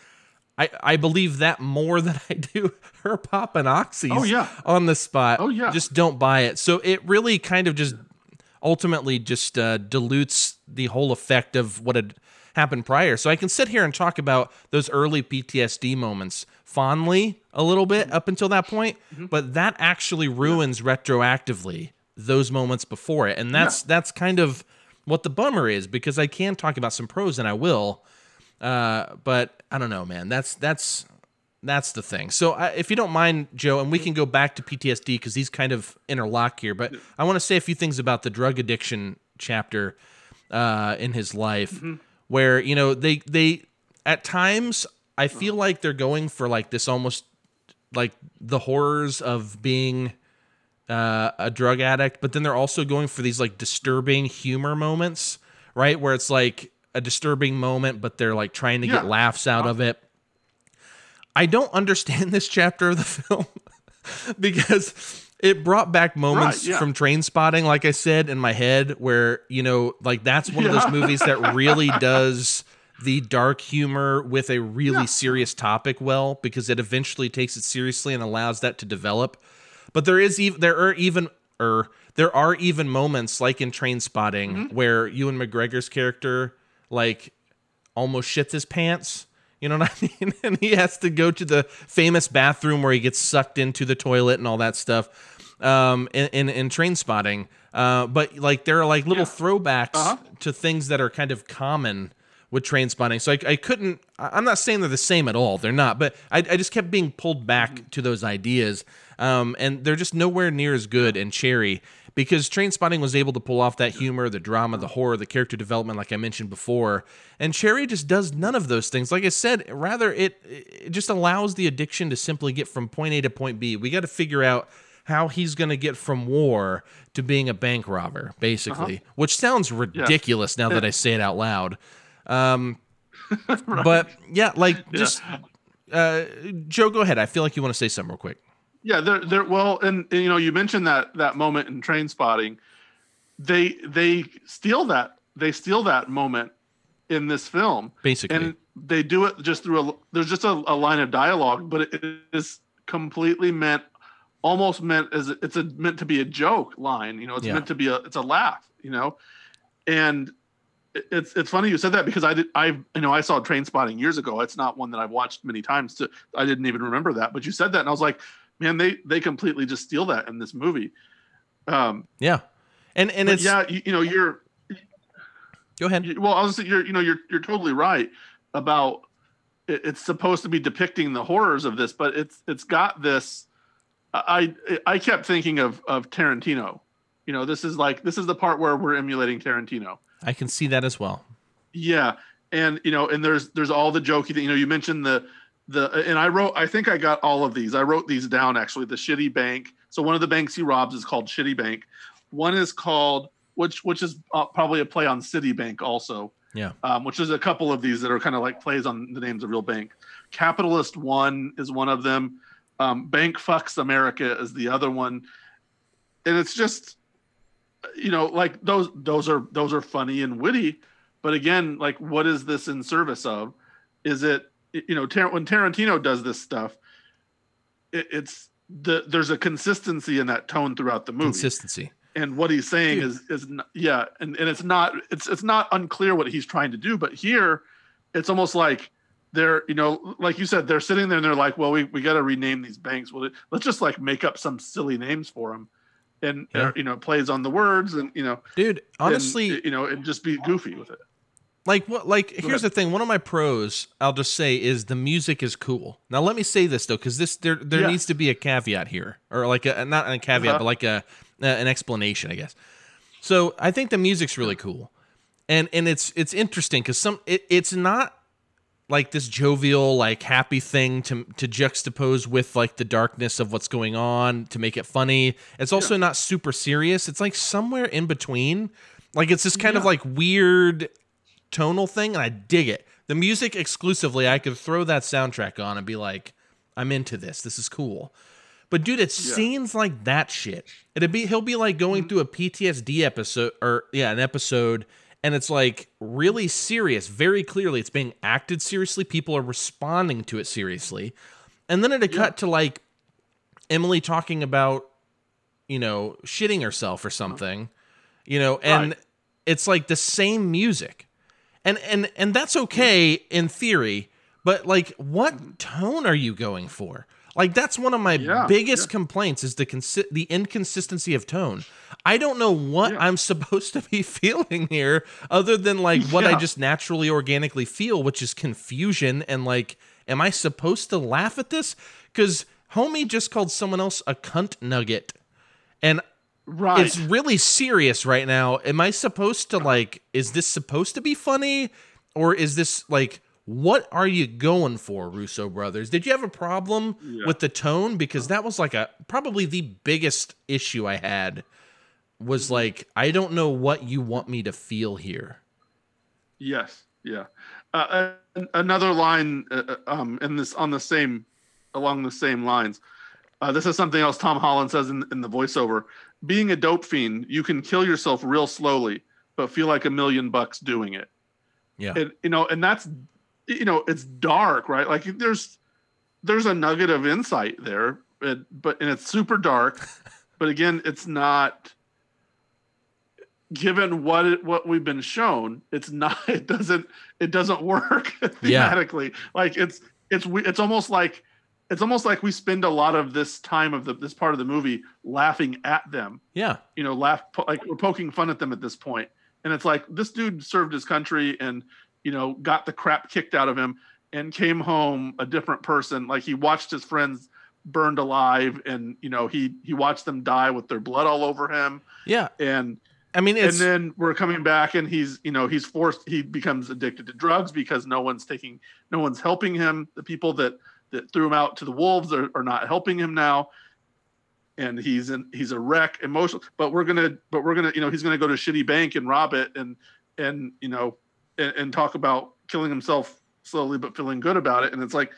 I, I believe that more than I do her popping oxys Oh, yeah. on the spot. Oh, yeah. Just don't buy it. So it really kind of just ultimately just uh, dilutes the whole effect of what had happened prior. So I can sit here and talk about those early PTSD moments fondly a little bit up until that point, but that actually ruins retroactively those moments before it. And that's that's kind of what the bummer is because I can talk about some pros and I will. Uh, but I don't know, man. That's that's that's the thing. So I, if you don't mind, Joe, and we can go back to PTSD because these kind of interlock here. But I want to say a few things about the drug addiction chapter uh, in his life, where you know they they at times I feel like they're going for like this almost like the horrors of being uh, a drug addict, but then they're also going for these like disturbing humor moments, right? Where it's like a disturbing moment, but they're like trying to get laughs out of it. I don't understand this chapter of the film because it brought back moments Right, yeah. from trainspotting, like I said, in my head, where, you know, like that's one of those movies that really does the dark humor with a really serious topic well because it eventually takes it seriously and allows that to develop. But there is even there are even er there are even moments like in Trainspotting Mm-hmm. where Ewan McGregor's character like almost shits his pants. You know what I mean? And he has to go to the famous bathroom where he gets sucked into the toilet and all that stuff. Um, in in, in Trainspotting, uh, but like there are like little throwbacks Uh-huh. to things that are kind of common with Trainspotting. So I, I couldn't. I'm not saying they're the same at all. They're not. But I, I just kept being pulled back Mm-hmm. to those ideas, um, and they're just nowhere near as good in Cherry because Trainspotting was able to pull off that humor, the drama, the horror, the character development, like I mentioned before. And Cherry just does none of those things. Like I said, rather it it just allows the addiction to simply get from point A to point B. We got to figure out how he's going to get from war to being a bank robber, basically, Uh-huh. which sounds ridiculous now that I say it out loud. Um, But yeah, like just uh, Joe, go ahead. I feel like you want to say something real quick. Yeah, they're they're well, and, and, you know, you mentioned that that moment in trainspotting. They they steal that they steal that moment in this film, Basically. and they do it just through a there's just a, a line of dialogue, but it is completely meant, almost meant as it's a meant to be a joke line. You know, it's Yeah. meant to be a it's a laugh. You know, and it's it's funny you said that because I did I you know I saw Trainspotting years ago. It's not one that I've watched many times. To I didn't even remember that, but you said that, and I was like, man, they they completely just steal that in this movie. Um, Yeah, and and it's yeah, you, you know, you're go ahead. you- well, was you're you know you're you're totally right about it, it's supposed to be depicting the horrors of this, but it's it's got this. I I kept thinking of of Tarantino. You know, this is like this is the part where we're emulating Tarantino. I can see that as well. Yeah, and you know, and there's there's all the jokey that You know, you mentioned the the and I wrote. I think I got all of these. I wrote these down actually. The shitty bank. So one of the banks he robs is called Shitty Bank. One is called which which is uh, probably a play on Citibank also. Yeah. Um, which is a couple of these that are kind of like plays on the names of real bank. Capitalist One is one of them. Um, bank fucks America is the other one, and it's just you know like those those are those are funny and witty but again like what is this in service of is it you know Tar- when tarantino does this stuff it, it's the there's a consistency in that tone throughout the movie. Consistency. and what he's saying is is n- yeah and, and it's not it's it's not unclear what he's trying to do but here it's almost like they're you know like you said they're sitting there and they're like well we, we got to rename these banks. Well let's just like make up some silly names for them and Yeah. uh, you know plays on the words and you know Dude, and, honestly, you know and just be goofy with it like what like here's the thing. One of my pros i'll just say is the music is cool. Now let me say this though because this there there Yeah. needs to be a caveat here or like a not a caveat Uh-huh. but like a an explanation i guess. So i think the music's really cool. And and it's it's interesting because some it, it's not like this jovial like happy thing to to juxtapose with like the darkness of what's going on to make it funny. It's also not super serious. It's like somewhere in between. Like it's this kind of like weird tonal thing and i dig it. The music exclusively i could throw that soundtrack on and be like i'm into this. This is cool. But dude it's Yeah. scenes like that shit. It'd be he'll be like going mm. through a ptsd episode or yeah an episode and it's like really serious very clearly. It's being acted seriously. People are responding to it seriously. And then it'd cut to like emily talking about you know shitting herself or uh-huh. something you know and Right. it's like the same music and and and that's okay in theory but like what tone are you going for? Like that's one of my Yeah, biggest yeah. complaints is the consi- the inconsistency of tone. I don't know what Yeah. i'm supposed to be feeling here other than like what i just naturally organically feel which is confusion and like am i supposed to laugh at this? Because homie just called someone else a cunt nugget. And Right. it's really serious right now. Am I supposed to like is this supposed to be funny or is this like what are you going for, Russo brothers? Did you have a problem with the tone because that was like a probably the biggest issue I had was like I don't know what you want me to feel here. Yes, yeah. Uh, another line uh, uh, um, in this on the same along the same lines. Uh, this is something else Tom Holland says in, in the voiceover. Being a dope fiend, you can kill yourself real slowly, but feel like a million bucks doing it. Yeah. And you know, and that's you know, it's dark, right? Like there's there's a nugget of insight there, but but and it's super dark. but again, it's not given what it, what we've been shown it's not it doesn't it doesn't work Yeah. thematically like it's it's we- it's almost like it's almost like we spend a lot of this time of the this part of the movie laughing at them yeah. you know laugh po- like we're poking fun at them at this point. and it's like this dude served his country and you know got the crap kicked out of him and came home a different person like he watched his friends burned alive and you know he he watched them die with their blood all over him Yeah. and I mean it's and then we're coming back and he's you know he's forced he becomes addicted to drugs because no one's taking no one's helping him the people that that threw him out to the wolves are, are not helping him now. And he's in he's a wreck emotional but we're gonna but we're gonna you know he's gonna go to a shitty bank and rob it and and you know and, and talk about killing himself slowly but feeling good about it. And it's like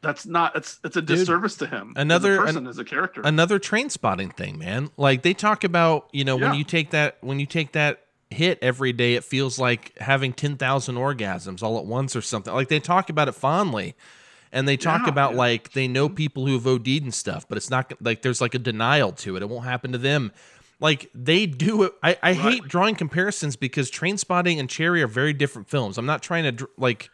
that's not it's it's a Dude, disservice to him another- as person as a character. another trainspotting thing, man. Like they talk about, you know, when you take that when you take that hit every day, it feels like having ten thousand orgasms all at once or something. Like they talk about it fondly, and they talk Yeah, about yeah. like they know mm-hmm. people who have OD'd and stuff, but it's not like there's like a denial to it. It won't happen to them. Like they do it. I, I hate drawing comparisons because Trainspotting and Cherry are very different films. I'm not trying to like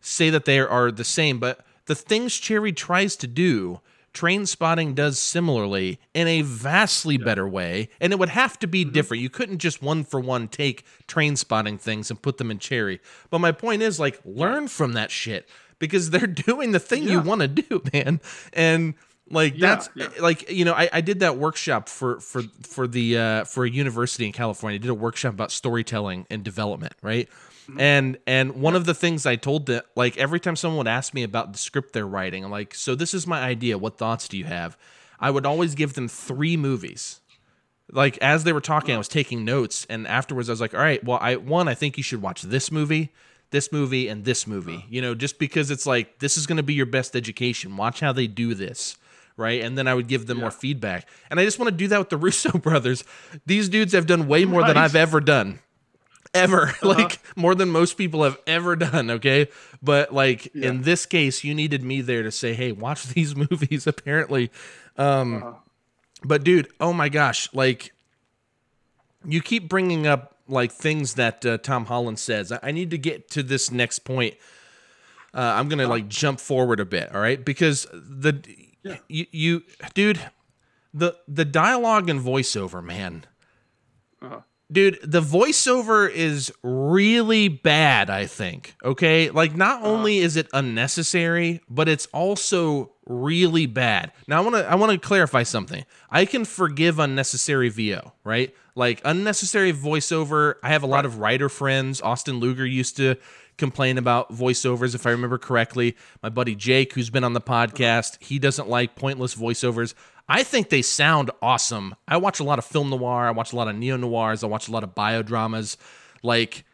say that they are the same, but the things Cherry tries to do, Trainspotting does similarly in a vastly better way, and it would have to be mm-hmm. different. You couldn't just one for one take Trainspotting things and put them in Cherry. But my point is, like, learn from that shit because they're doing the thing you want to do, man. And like Yeah, that's yeah. like you know I, I did that workshop for for for the uh for a university in california. I did a workshop about storytelling and development right? And and one of the things i told that like every time someone would ask me about the script they're writing i'm like so this is my idea. What thoughts do you have? I would always give them three movies. Like as they were talking i was taking notes and afterwards i was like all right well i one i think you should watch this movie this movie and this movie you know just because it's like this is going to be your best education. Watch how they do this right? And then i would give them more feedback. And i just want to do that with the russo brothers. These dudes have done way more than i've ever done. Ever. Like more than most people have ever done okay? But like in this case you needed me there to say hey watch these movies apparently. Um but dude oh my gosh like you keep bringing up like things that uh, tom holland says I-, I need to get to this next point uh, i'm gonna like jump forward a bit all right because the you, you dude the the dialogue and voiceover man Dude, the voiceover is really bad, I think. Okay? Like not only is it unnecessary, but it's also really bad. Now I want to I want to clarify something. I can forgive unnecessary VO, right? Like unnecessary voiceover. I have a lot of writer friends. Austin Luger used to complain about voiceovers if I remember correctly. My buddy Jake who's been on the podcast, he doesn't like pointless voiceovers. I think they sound awesome. I watch a lot of film noir. I watch a lot of neo noirs. I watch a lot of biodramas. Like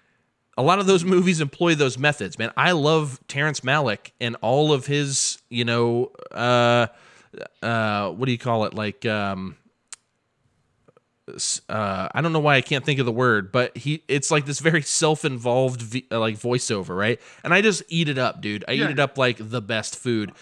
a lot of those movies employ those methods, man. I love Terrence Malick and all of his, you know, uh, uh, what do you call it? Like, um, uh, I don't know why I can't think of the word, but he, it's like this very self-involved, v- uh, like voiceover, right? And I just eat it up, dude. I eat it up like the best food.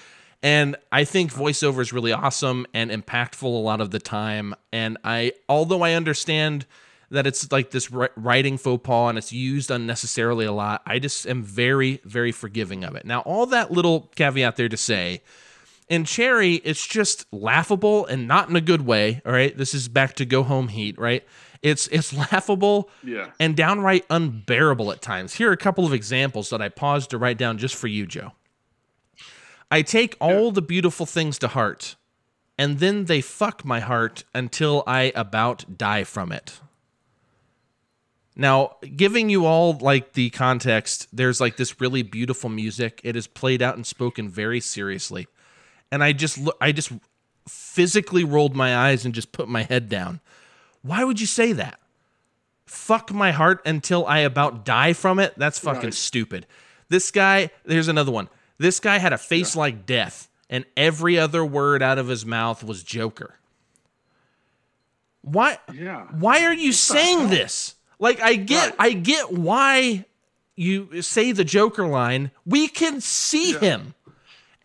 And I think voiceover is really awesome and impactful a lot of the time. And I, although I understand that it's like this writing faux pas and it's used unnecessarily a lot. I just am very, very forgiving of it. Now, all that little caveat there to say, in Cherry, it's just laughable and not in a good way. All right, this is back to Go Home Heat, right? It's it's laughable yeah. and downright unbearable at times. Here are a couple of examples that I paused to write down just for you, Joe. I take all yeah. the beautiful things to heart, and then they fuck my heart until I about die from it. Now, giving you all like the context, there's like this really beautiful music. It is played out and spoken very seriously. And I just I just physically rolled my eyes and just put my head down. Why would you say that? Fuck my heart until I about die from it? That's fucking right. stupid. This guy, there's another one. This guy had a face yeah. like death, and every other word out of his mouth was Joker. Why? Yeah. Why are you saying this? Like, I get, right. I get why you say the Joker line. We can see yeah. him,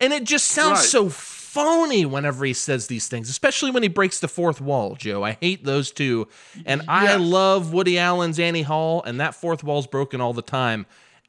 and it just sounds right. so phony whenever he says these things, especially when he breaks the fourth wall, Joe. I hate those two. And yes. I love Woody Allen's Annie Hall, and that fourth wall's broken all the time.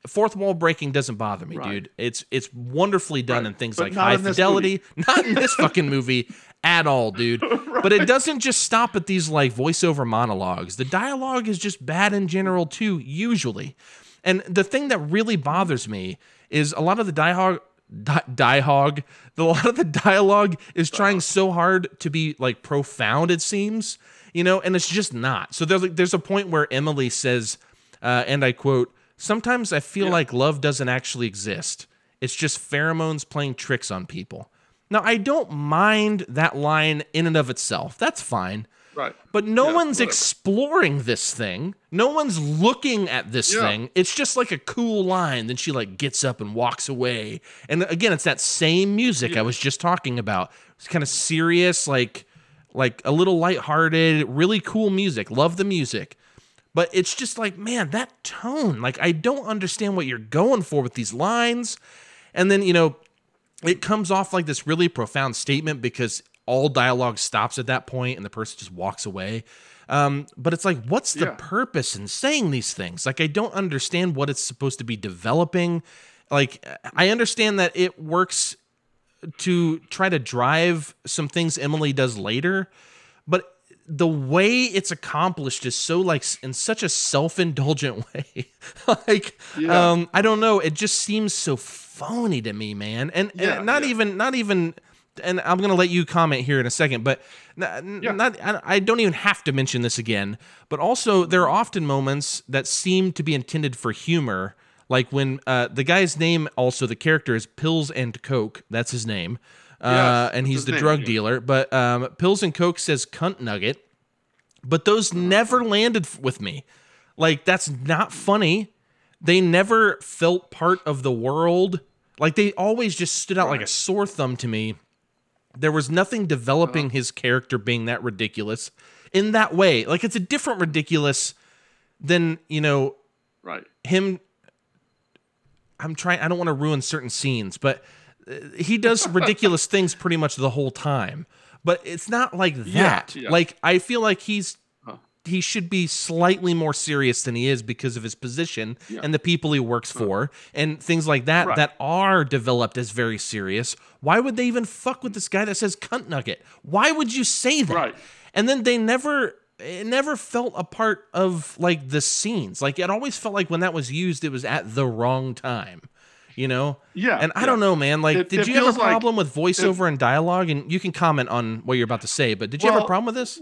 Fourth wall breaking doesn't bother me, right. dude. It's it's wonderfully done right. in things but like High Fidelity. Not in this fucking movie at all, dude. right. But it doesn't just stop at these like voiceover monologues. The dialogue is just bad in general too, usually. And the thing that really bothers me is a lot of the dialogue di- dialogue. A lot of the dialogue is trying so hard to be like profound. It seems, you know, and it's just not. So there's like, there's a point where Emily says, uh, and I quote, "Sometimes I feel yeah. like love doesn't actually exist. It's just pheromones playing tricks on people." Now I don't mind that line in and of itself. That's fine. Right. But no yeah, one's whatever. exploring this thing. No one's looking at this yeah. thing. It's just like a cool line. Then she like gets up and walks away. And again, it's that same music yeah. I was just talking about. It's kind of serious, like like a little lighthearted, really cool music. Love the music. But it's just like, man, that tone. Like I don't understand what you're going for with these lines. And then, you know, it comes off like this really profound statement because all dialogue stops at that point and the person just walks away. Um, but it's like, what's the yeah. purpose in saying these things? Like, I don't understand what it's supposed to be developing. Like, I understand that it works to try to drive some things Emily does later, but the way it's accomplished is so like in such a self-indulgent way. like, yeah. um, I don't know. It just seems so phony to me, man. And, yeah, and not even, not even and I'm going to let you comment here in a second, but not, yeah. not, I don't even have to mention this again. But also, there are often moments that seem to be intended for humor, like when uh, the guy's name, also the character, is Pills and Coke. That's his name, uh, and he's the name, drug yeah. dealer. But um, Pills and Coke says cunt nugget, but those never landed with me. Like that's not funny. They never felt part of the world. Like they always just stood out right. like a sore thumb to me there was nothing developing uh-huh. his character being that ridiculous in that way. Like it's a different ridiculous than, you know, right. Him I'm trying I don't want to ruin certain scenes, but uh, he does ridiculous things pretty much the whole time. But it's not like that. Yeah, yeah. Like I feel like he's he should be slightly more serious than he is because of his position yeah. and the people he works for and things like that right. that are developed as very serious. Why would they even fuck with this guy that says cunt nugget? Why would you say that? Right. And then they never it never felt a part of like the scenes. Like it always felt like when that was used it was at the wrong time. You know? Yeah. And I yeah. don't know, man. Like, it, did it you have a problem like with voiceover it, and dialogue? And you can comment on what you're about to say, but did you well, have a problem with this?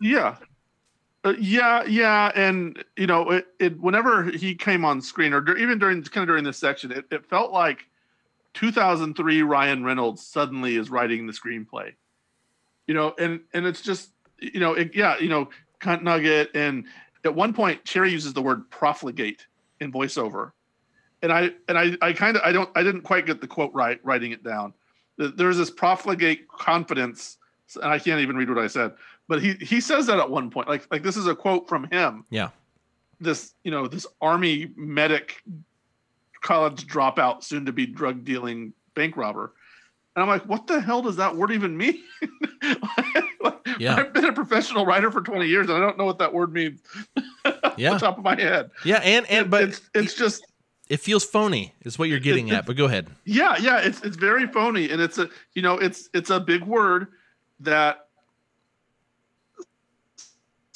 Yeah. Uh, yeah, yeah, and you know, it, it whenever he came on screen, or even during kind of during this section, it, it felt like 2003 Ryan Reynolds suddenly is writing the screenplay. You know, and and it's just you know, it, yeah, you know, cunt nugget, and at one point Cherry uses the word profligate in voiceover, and I and I I kind of I don't I didn't quite get the quote right writing it down. There's this profligate confidence, and I can't even read what I said but he he says that at one point. Like like this is a quote from him. Yeah. This you know this army medic, college dropout, soon to be drug dealing bank robber. And I'm like, what the hell does that word even mean? Yeah. I've been a professional writer for 20 years and I don't know what that word means. Yeah. top of my head. Yeah, and and but it's it's just it feels phony is what you're getting it- at. But go ahead. yeah, yeah, it's it's very phony and it's a you know, it's it's a big word that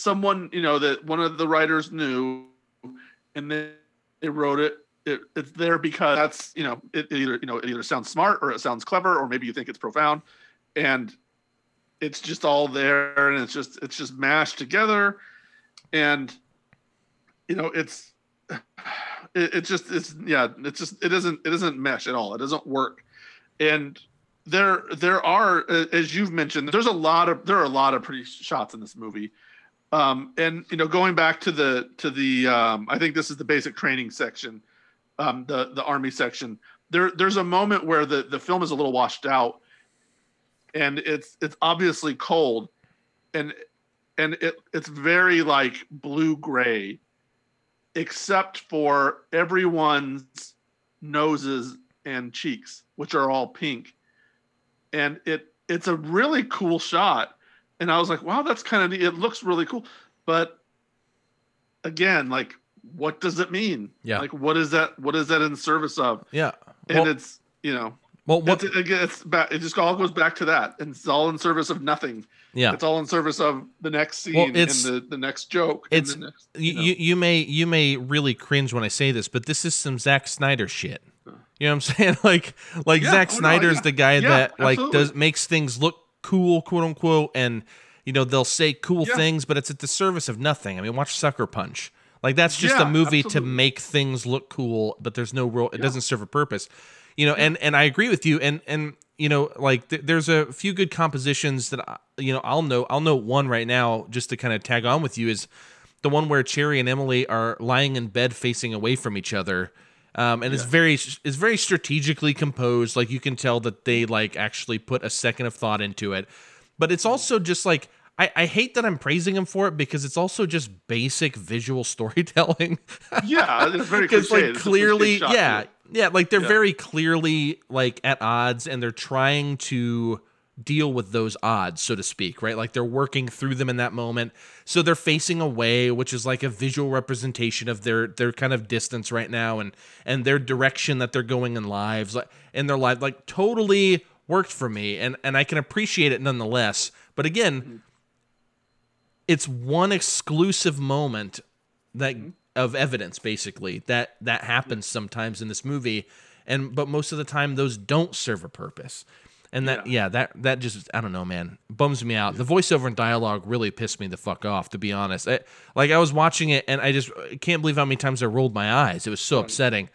someone, you know, that one of the writers knew and then they wrote it it, it's there because that's you know it, it either you know it either sounds smart or it sounds clever or maybe you think it's profound. And it's just all there and it's just it's just mashed together. And you know it's it, it just it's yeah it's just it doesn't it doesn't mesh at all. It doesn't work. And there there are as you've mentioned there's a lot of there are a lot of pretty shots in this movie um and you know going back to the to the um i think this is the basic training section um the the army section. There there's a moment where the the film is a little washed out and it's it's obviously cold and and it it's very like blue gray except for everyone's noses and cheeks which are all pink. And it it's a really cool shot and i was like wow that's kind of neat. it looks really cool but again like what does it mean Yeah. like what is that what is that in service of Yeah. and Well, it's you know well what, it's, it's back, it just all goes back to that and it's all in service of nothing yeah. it's all in service of the next scene Well, and it's- the, the next joke and it's- the next, you, know. you you may you may really cringe when I say this, but this is some Zack Snyder shit. You know what I'm saying? Like like Yeah, Zack oh, no, Snyder's yeah. the guy Yeah, that like absolutely. does makes things look cool, quote unquote, and you know they'll say cool Yeah. things, but it's at the service of nothing. I mean, watch Sucker Punch. Like that's just a Yeah, movie to make things look cool, but there's no real. It doesn't serve a purpose. You know, and and I agree with you. And and you know, like th- there's a few good compositions that I, you know I'll know. I'll note one right now just to kind of tag on with you is the one where Cherry and Emily are lying in bed facing away from each other. Um, and it's very it's very strategically composed. Like you can tell that they like actually put a second of thought into it. But it's also just like I, I hate that I'm praising him for it because it's also just basic visual storytelling. yeah it's very Because like It's clearly, yeah, yeah, like they're Yeah. very clearly like at odds, and they're trying to deal with those odds, so to speak, right? Like they're working through them in that moment. So they're facing away, which is like a visual representation of their their kind of distance right now, and and their direction that they're going in lives, like in their life, like totally worked for me, and and I can appreciate it nonetheless. But again, it's one exclusive moment that Mm-hmm. of evidence basically that that happens sometimes in this movie and but most of the time those don't serve a purpose and that yeah, that that just i don't know man. Bums me out. The voiceover and dialogue really pissed me the fuck off to be honest. I, like i was watching it and i just I can't believe how many times i rolled my eyes. It was so upsetting.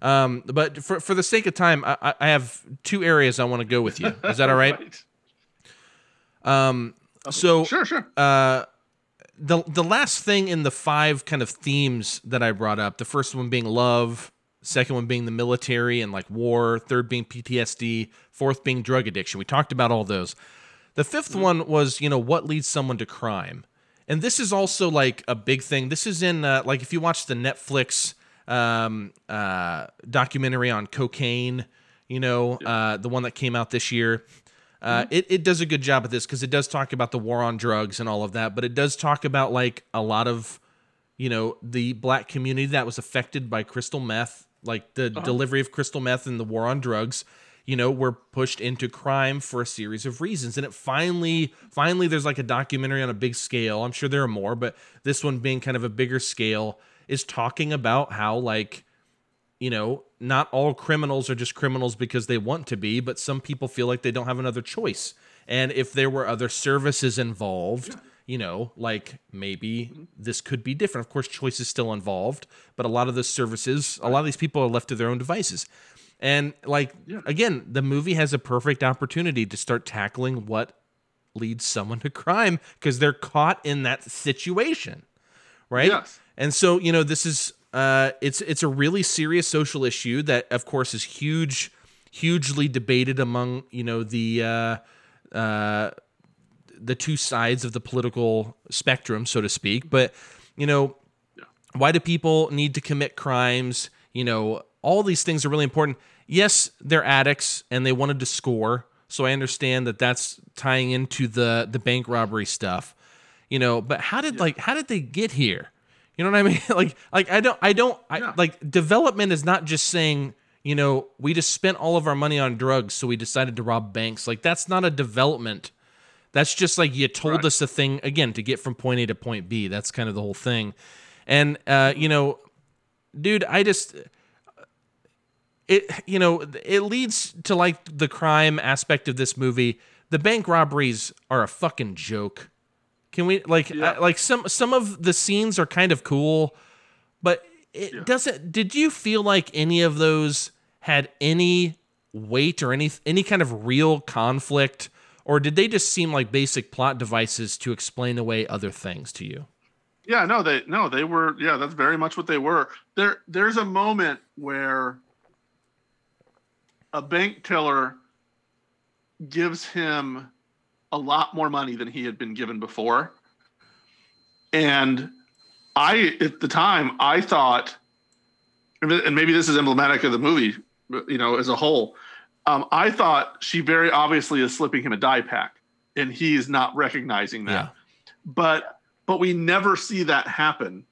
Um but for for the sake of time i I- have two areas i want to go with you. Is that all right? Right. so sure sure. uh, the the last thing in the five kind of themes that I brought up, the first one being love, second one being the military and like war, third being PTSD, fourth being drug addiction. We talked about all those. The 5th one was, you know, what leads someone to crime. And this is also like a big thing. This is in uh, like if you watch the Netflix um, uh, documentary on cocaine, you know, uh, the one that came out this year. Uh, it, it does a good job at this because it does talk about the war on drugs and all of that, but it does talk about like a lot of, you know, the black community that was affected by crystal meth, like the uh-huh. delivery of crystal meth and the war on drugs, you know, were pushed into crime for a series of reasons. And it finally, finally, there's like a documentary on a big scale. I'm sure there are more, but this one being kind of a bigger scale is talking about how like you know, not all criminals are just criminals because they want to be, but some people feel like they don't have another choice. And if there were other services involved, you know, like maybe this could be different. Of course, choice is still involved, but a lot of the services, a lot of these people are left to their own devices. And like again, the movie has a perfect opportunity to start tackling what leads someone to crime because they're caught in that situation right? Yes. And so, you know, this is uh it's it's a really serious social issue that of course is huge hugely debated among, you know, the uh uh the two sides of the political spectrum, so to speak. But, you know, why do people need to commit crimes? You know, all these things are really important. yes, they're addicts and they wanted to score, so I understand that that's tying into the the bank robbery stuff. You know, but how did like how did they get here? You know what I mean? like like I don't I don't I, Yeah. like development is not just saying you know we just spent all of our money on drugs so we decided to rob banks. Like that's not a development. That's just like you told Right. us a thing again to get from point A to point B. That's kind of the whole thing. And uh, you know, dude, I just it you know it leads to like the crime aspect of this movie. The bank robberies are a fucking joke. Can we like Yeah. I- like some some of the scenes are kind of cool, but it doesn't. Did you feel like any of those had any weight or any any kind of real conflict, or did they just seem like basic plot devices to explain away other things to you? Yeah, no, they no, they were. Yeah, that's very much what they were. There, there's a moment where a bank teller gives him a lot more money than he had been given before, and I, at the time, I thought, and maybe this is emblematic of the movie, you know, as a whole. Um, I thought she very obviously is slipping him a die pack, and he is not recognizing that. Yeah. but but we never see that happen.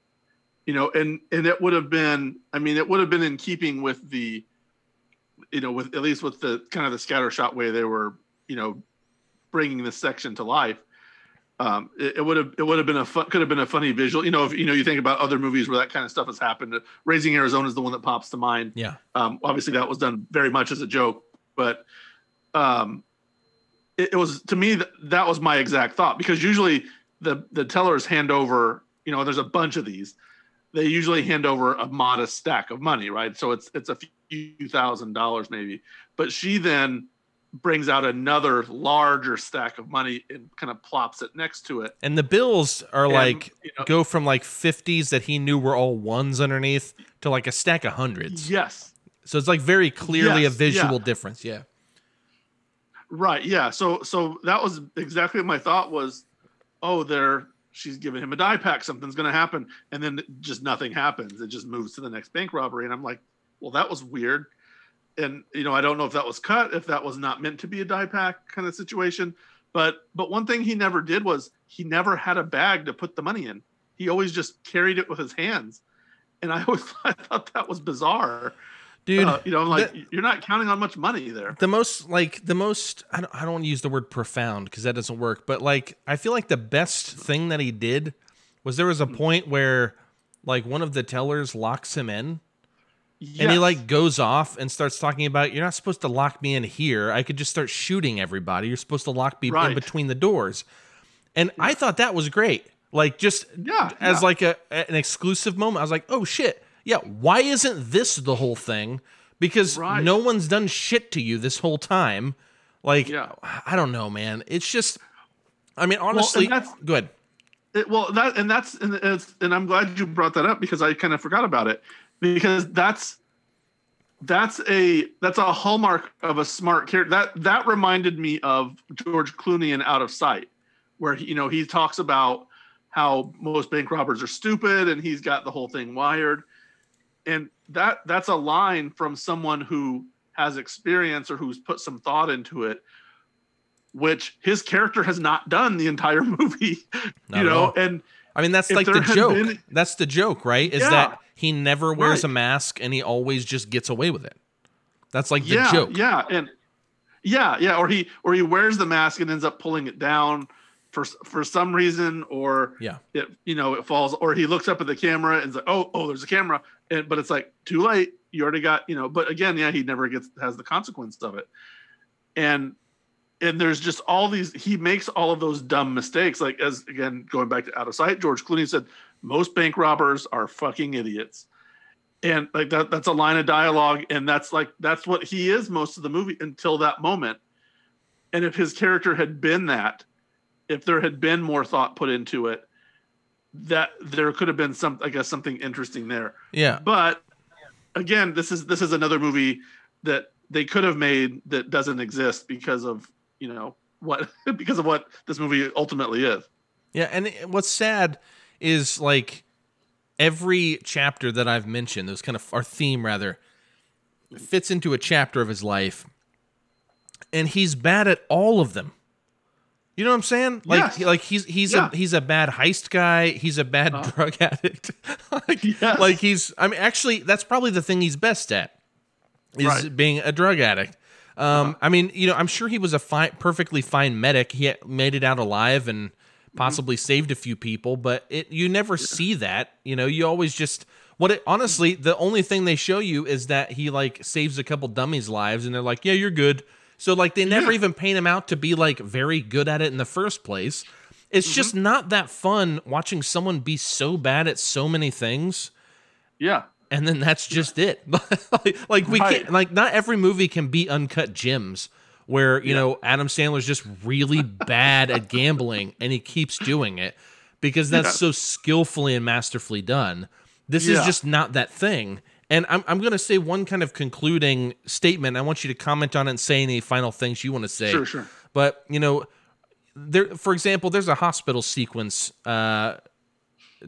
You know and and it would have been i mean it would have been in keeping with the you know with at least with the kind of the scattershot way they were you know bringing this section to life. Um it, it would have it would have been a fun could have been a funny visual. You know if you know you think about other movies where that kind of stuff has happened. Raising arizona is the one that pops to mind. Yeah. um, obviously, that was done very much as a joke, but um, it, it was to me that, that was my exact thought because usually the the tellers hand over, you know, there's a bunch of these. They usually hand over a modest stack of money, right? So it's it's a few thousand dollars maybe, but she then brings out another larger stack of money and kind of plops it next to it. And the bills are And, like you know- go from like 50s that he knew were all ones underneath to like a stack of hundreds. Yes, So it's like very clearly Yes, a visual yeah. difference. Yeah. Right. Yeah. So so that was exactly my thought was. Oh, there she's giving him a die pack. Something's going to happen, and then just nothing happens. It just moves to the next bank robbery, and I'm like, well, that was weird. And you know, I don't know if that was cut, if that was not meant to be a die pack kind of situation. But but one thing he never did was he never had a bag to put the money in. He always just carried it with his hands, and I always I thought that was bizarre. Dude, Uh, you know, like the- you're not counting on much money there. the most like the most I don't, I don't want to use the word profound because that doesn't work but like i feel like the best thing that he did was there was a point where like one of the tellers locks him in and he like goes off and starts talking about you're not supposed to lock me in here. I could just start shooting everybody. You're supposed to lock me in between the doors. And i thought that was great. Like just Yeah, as yeah. like a an exclusive moment i was like oh shit yeah why isn't this the whole thing because Right. no one's done shit to you this whole time like Yeah. i don't know man it's just i mean honestly that's- go ahead It, well, that and that's and it's and I'm glad you brought that up because I kind of forgot about it because that's that's a that's a hallmark of a smart character. That that reminded me of George Clooney in Out of Sight, where he, you know he talks about how most bank robbers are stupid and he's got the whole thing wired, and that that's a line from someone who has experience or who's put some thought into it which his character has not done the entire movie Not you know and I mean, that's like the joke. been- That's the joke, right? Is Yeah. that he never wears Right. a mask and he always just gets away with it. That's like the yeah joke. yeah and yeah yeah or he or he wears the mask and ends up pulling it down for for some reason or Yeah. it you know it falls or he looks up at the camera and is like oh oh there's a camera. And but it's like too late. You already got you know but again yeah he never gets has the consequence of it. And and there's just all these he makes all of those dumb mistakes. Like as again going back to out of sight george clooney said most bank robbers are fucking idiots. And like that that's a line of dialogue and that's like that's what he is most of the movie until that moment. And if his character had been that if there had been more thought put into it that there could have been some i guess something interesting there Yeah. but again this is this is another movie that they could have made that doesn't exist because of you know what because of what this movie ultimately is Yeah. And what's sad is like every chapter that I've mentioned, those kind of our theme rather, fits into a chapter of his life, and he's bad at all of them. You know what I'm saying? Like, Yes. like he's he's Yeah. a he's a bad heist guy. He's a bad uh-huh. drug addict. like, Yes. like he's. I mean, actually, that's probably the thing he's best at is Right. being a drug addict. Um, uh-huh. I mean, you know, I'm sure he was a fine, perfectly fine medic. He made it out alive and mm-hmm. possibly saved a few people, but it you never see that. You know, you always just what it honestly the only thing they show you is that he like saves a couple dummies' lives, and they're like, yeah, you're good. So like they never Yeah. even paint him out to be like very good at it in the first place. It's just mm-hmm. not that fun watching someone be so bad at so many things Yeah. and then that's just it. like, like we Right. can't like not every movie can be uncut gems where you know Adam Sandler's just really bad at gambling and he keeps doing it because that's Yeah. so skillfully and masterfully done. This is just not that thing. And I'm I'm gonna say one kind of concluding statement. I want you to comment on it and say any final things you want to say. Sure, sure. But you know, there for example, there's a hospital sequence uh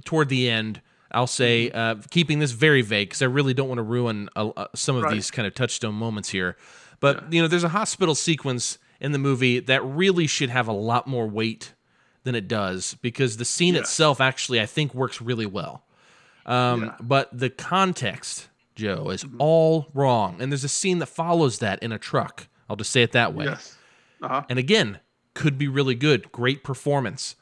toward the end, I'll say, uh, keeping this very vague because I really don't want to ruin uh, some of Right. these kind of touchstone moments here. But you know, there's a hospital sequence in the movie that really should have a lot more weight than it does because the scene Yes. itself actually I think works really well. Um, Yeah. But the context, Joe, is all wrong. And there's a scene that follows that in a truck. I'll just say it that way. Yes. Uh-huh. And again, could be really good, great performance.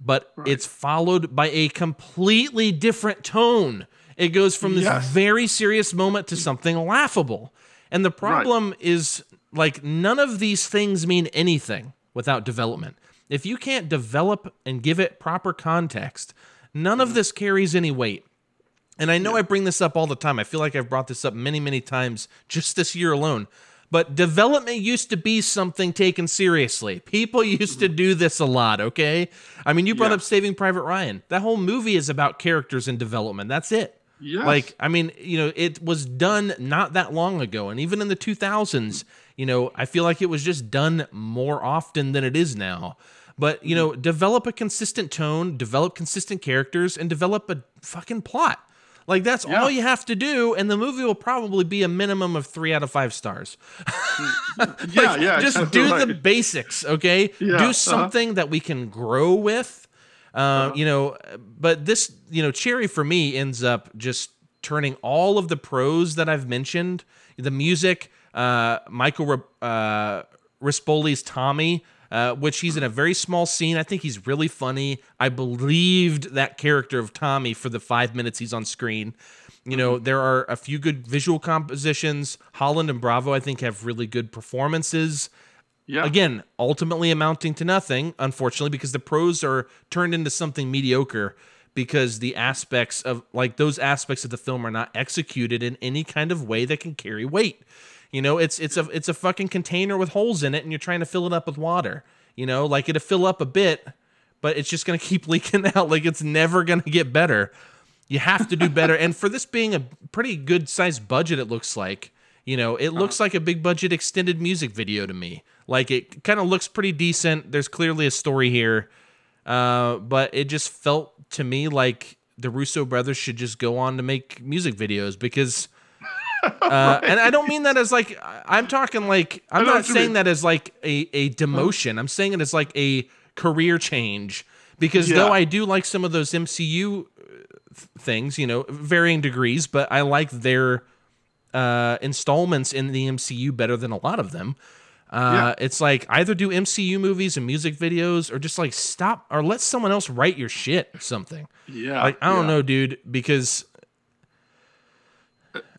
But it's followed by a completely different tone. It goes from this Yes. very serious moment to something laughable. And the problem is like none of these things mean anything without development. If you can't develop and give it proper context, none of this carries any weight. And I know I bring this up all the time. I feel like I've brought this up many, many times just this year alone. But development used to be something taken seriously. People used to do this a lot, okay? I mean, you brought Yeah. up Saving Private Ryan. That whole movie is about characters and development. That's it. Yes. Like, I mean, you know, it was done not that long ago. And even in the 2000s, you know, I feel like it was just done more often than it is now. But, you mm-hmm. know, develop a consistent tone, develop consistent characters, and develop a fucking plot. Like, that's Yeah. all you have to do. And the movie will probably be a minimum of three out of five stars. yeah, yeah. just exactly do right. the basics, okay? Yeah, do uh-huh. something that we can grow with. Uh, You know, but this, you know, Cherry for me ends up just turning all of the pros that I've mentioned, the music, uh, Michael uh, Rispoli's Tommy, uh, which he's in a very small scene. I think he's really funny. I believed that character of Tommy for the five minutes he's on screen. You know, there are a few good visual compositions. Holland and Bravo, I think, have really good performances. Yeah. Again, ultimately amounting to nothing, unfortunately, because the pros are turned into something mediocre because the aspects of like those aspects of the film are not executed in any kind of way that can carry weight. You know, it's it's a it's a fucking container with holes in it and you're trying to fill it up with water. You know, like it'll fill up a bit, but it's just gonna keep leaking out. Like it's never gonna get better. You have to do better. and for this being a pretty good sized budget, it looks like, you know, it looks like a big budget extended music video to me. Like it kind of looks pretty decent. There's clearly a story here. Uh, but it just felt to me like the Russo brothers should just go on to make music videos because uh, and I don't mean that as like I'm talking like I'm not saying that as like a, a demotion. I'm saying it as like a career change because Yeah. though I do like some of those MCU things, you know, varying degrees, but I like their uh, installments in the MCU better than a lot of them. Uh, It's like either do MCU movies and music videos, or just like stop, or let someone else write your shit or something. Yeah. Like I don't yeah. know, dude, because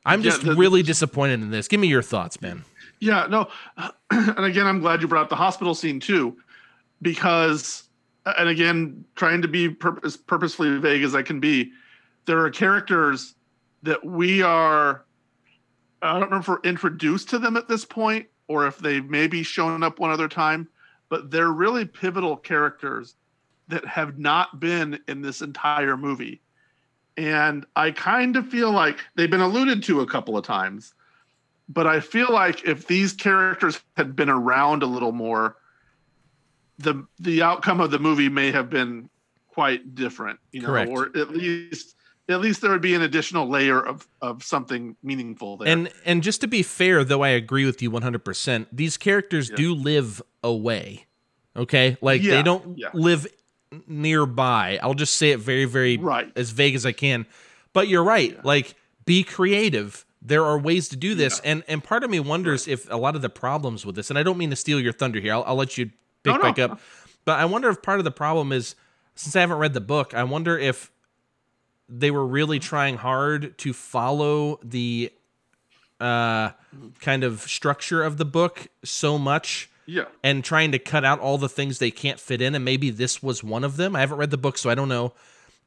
I'm Yeah, just the- really disappointed in this. Give me your thoughts, man. Yeah, no. And again, I'm glad you brought up the hospital scene too, because, and again, trying to be purpose, purposefully vague as I can be, there are characters that we are, I don't know if we're introduced to them at this point or if they've maybe shown up one other time, but they're really pivotal characters that have not been in this entire movie. And I kind of feel like they've been alluded to a couple of times but I feel like if these characters had been around a little more, the the outcome of the movie may have been quite different, you know, Correct. or at least at least there would be an additional layer of of something meaningful there. And and just to be fair, though I agree with you 100%, these characters Yeah. do live away. Okay? Like Yeah, they don't yeah. live nearby. I'll just say it very very Right. as vague as I can. But you're right. Like be creative. There are ways to do this. And and part of me wonders if a lot of the problems with this, and I don't mean to steal your thunder here. I'll, I'll let you pick No, no. back up. But I wonder if part of the problem is since I haven't read the book, I wonder if they were really trying hard to follow the uh kind of structure of the book so much yeah. and trying to cut out all the things they can't fit in and maybe this was one of them. I haven't read the book so I don't know.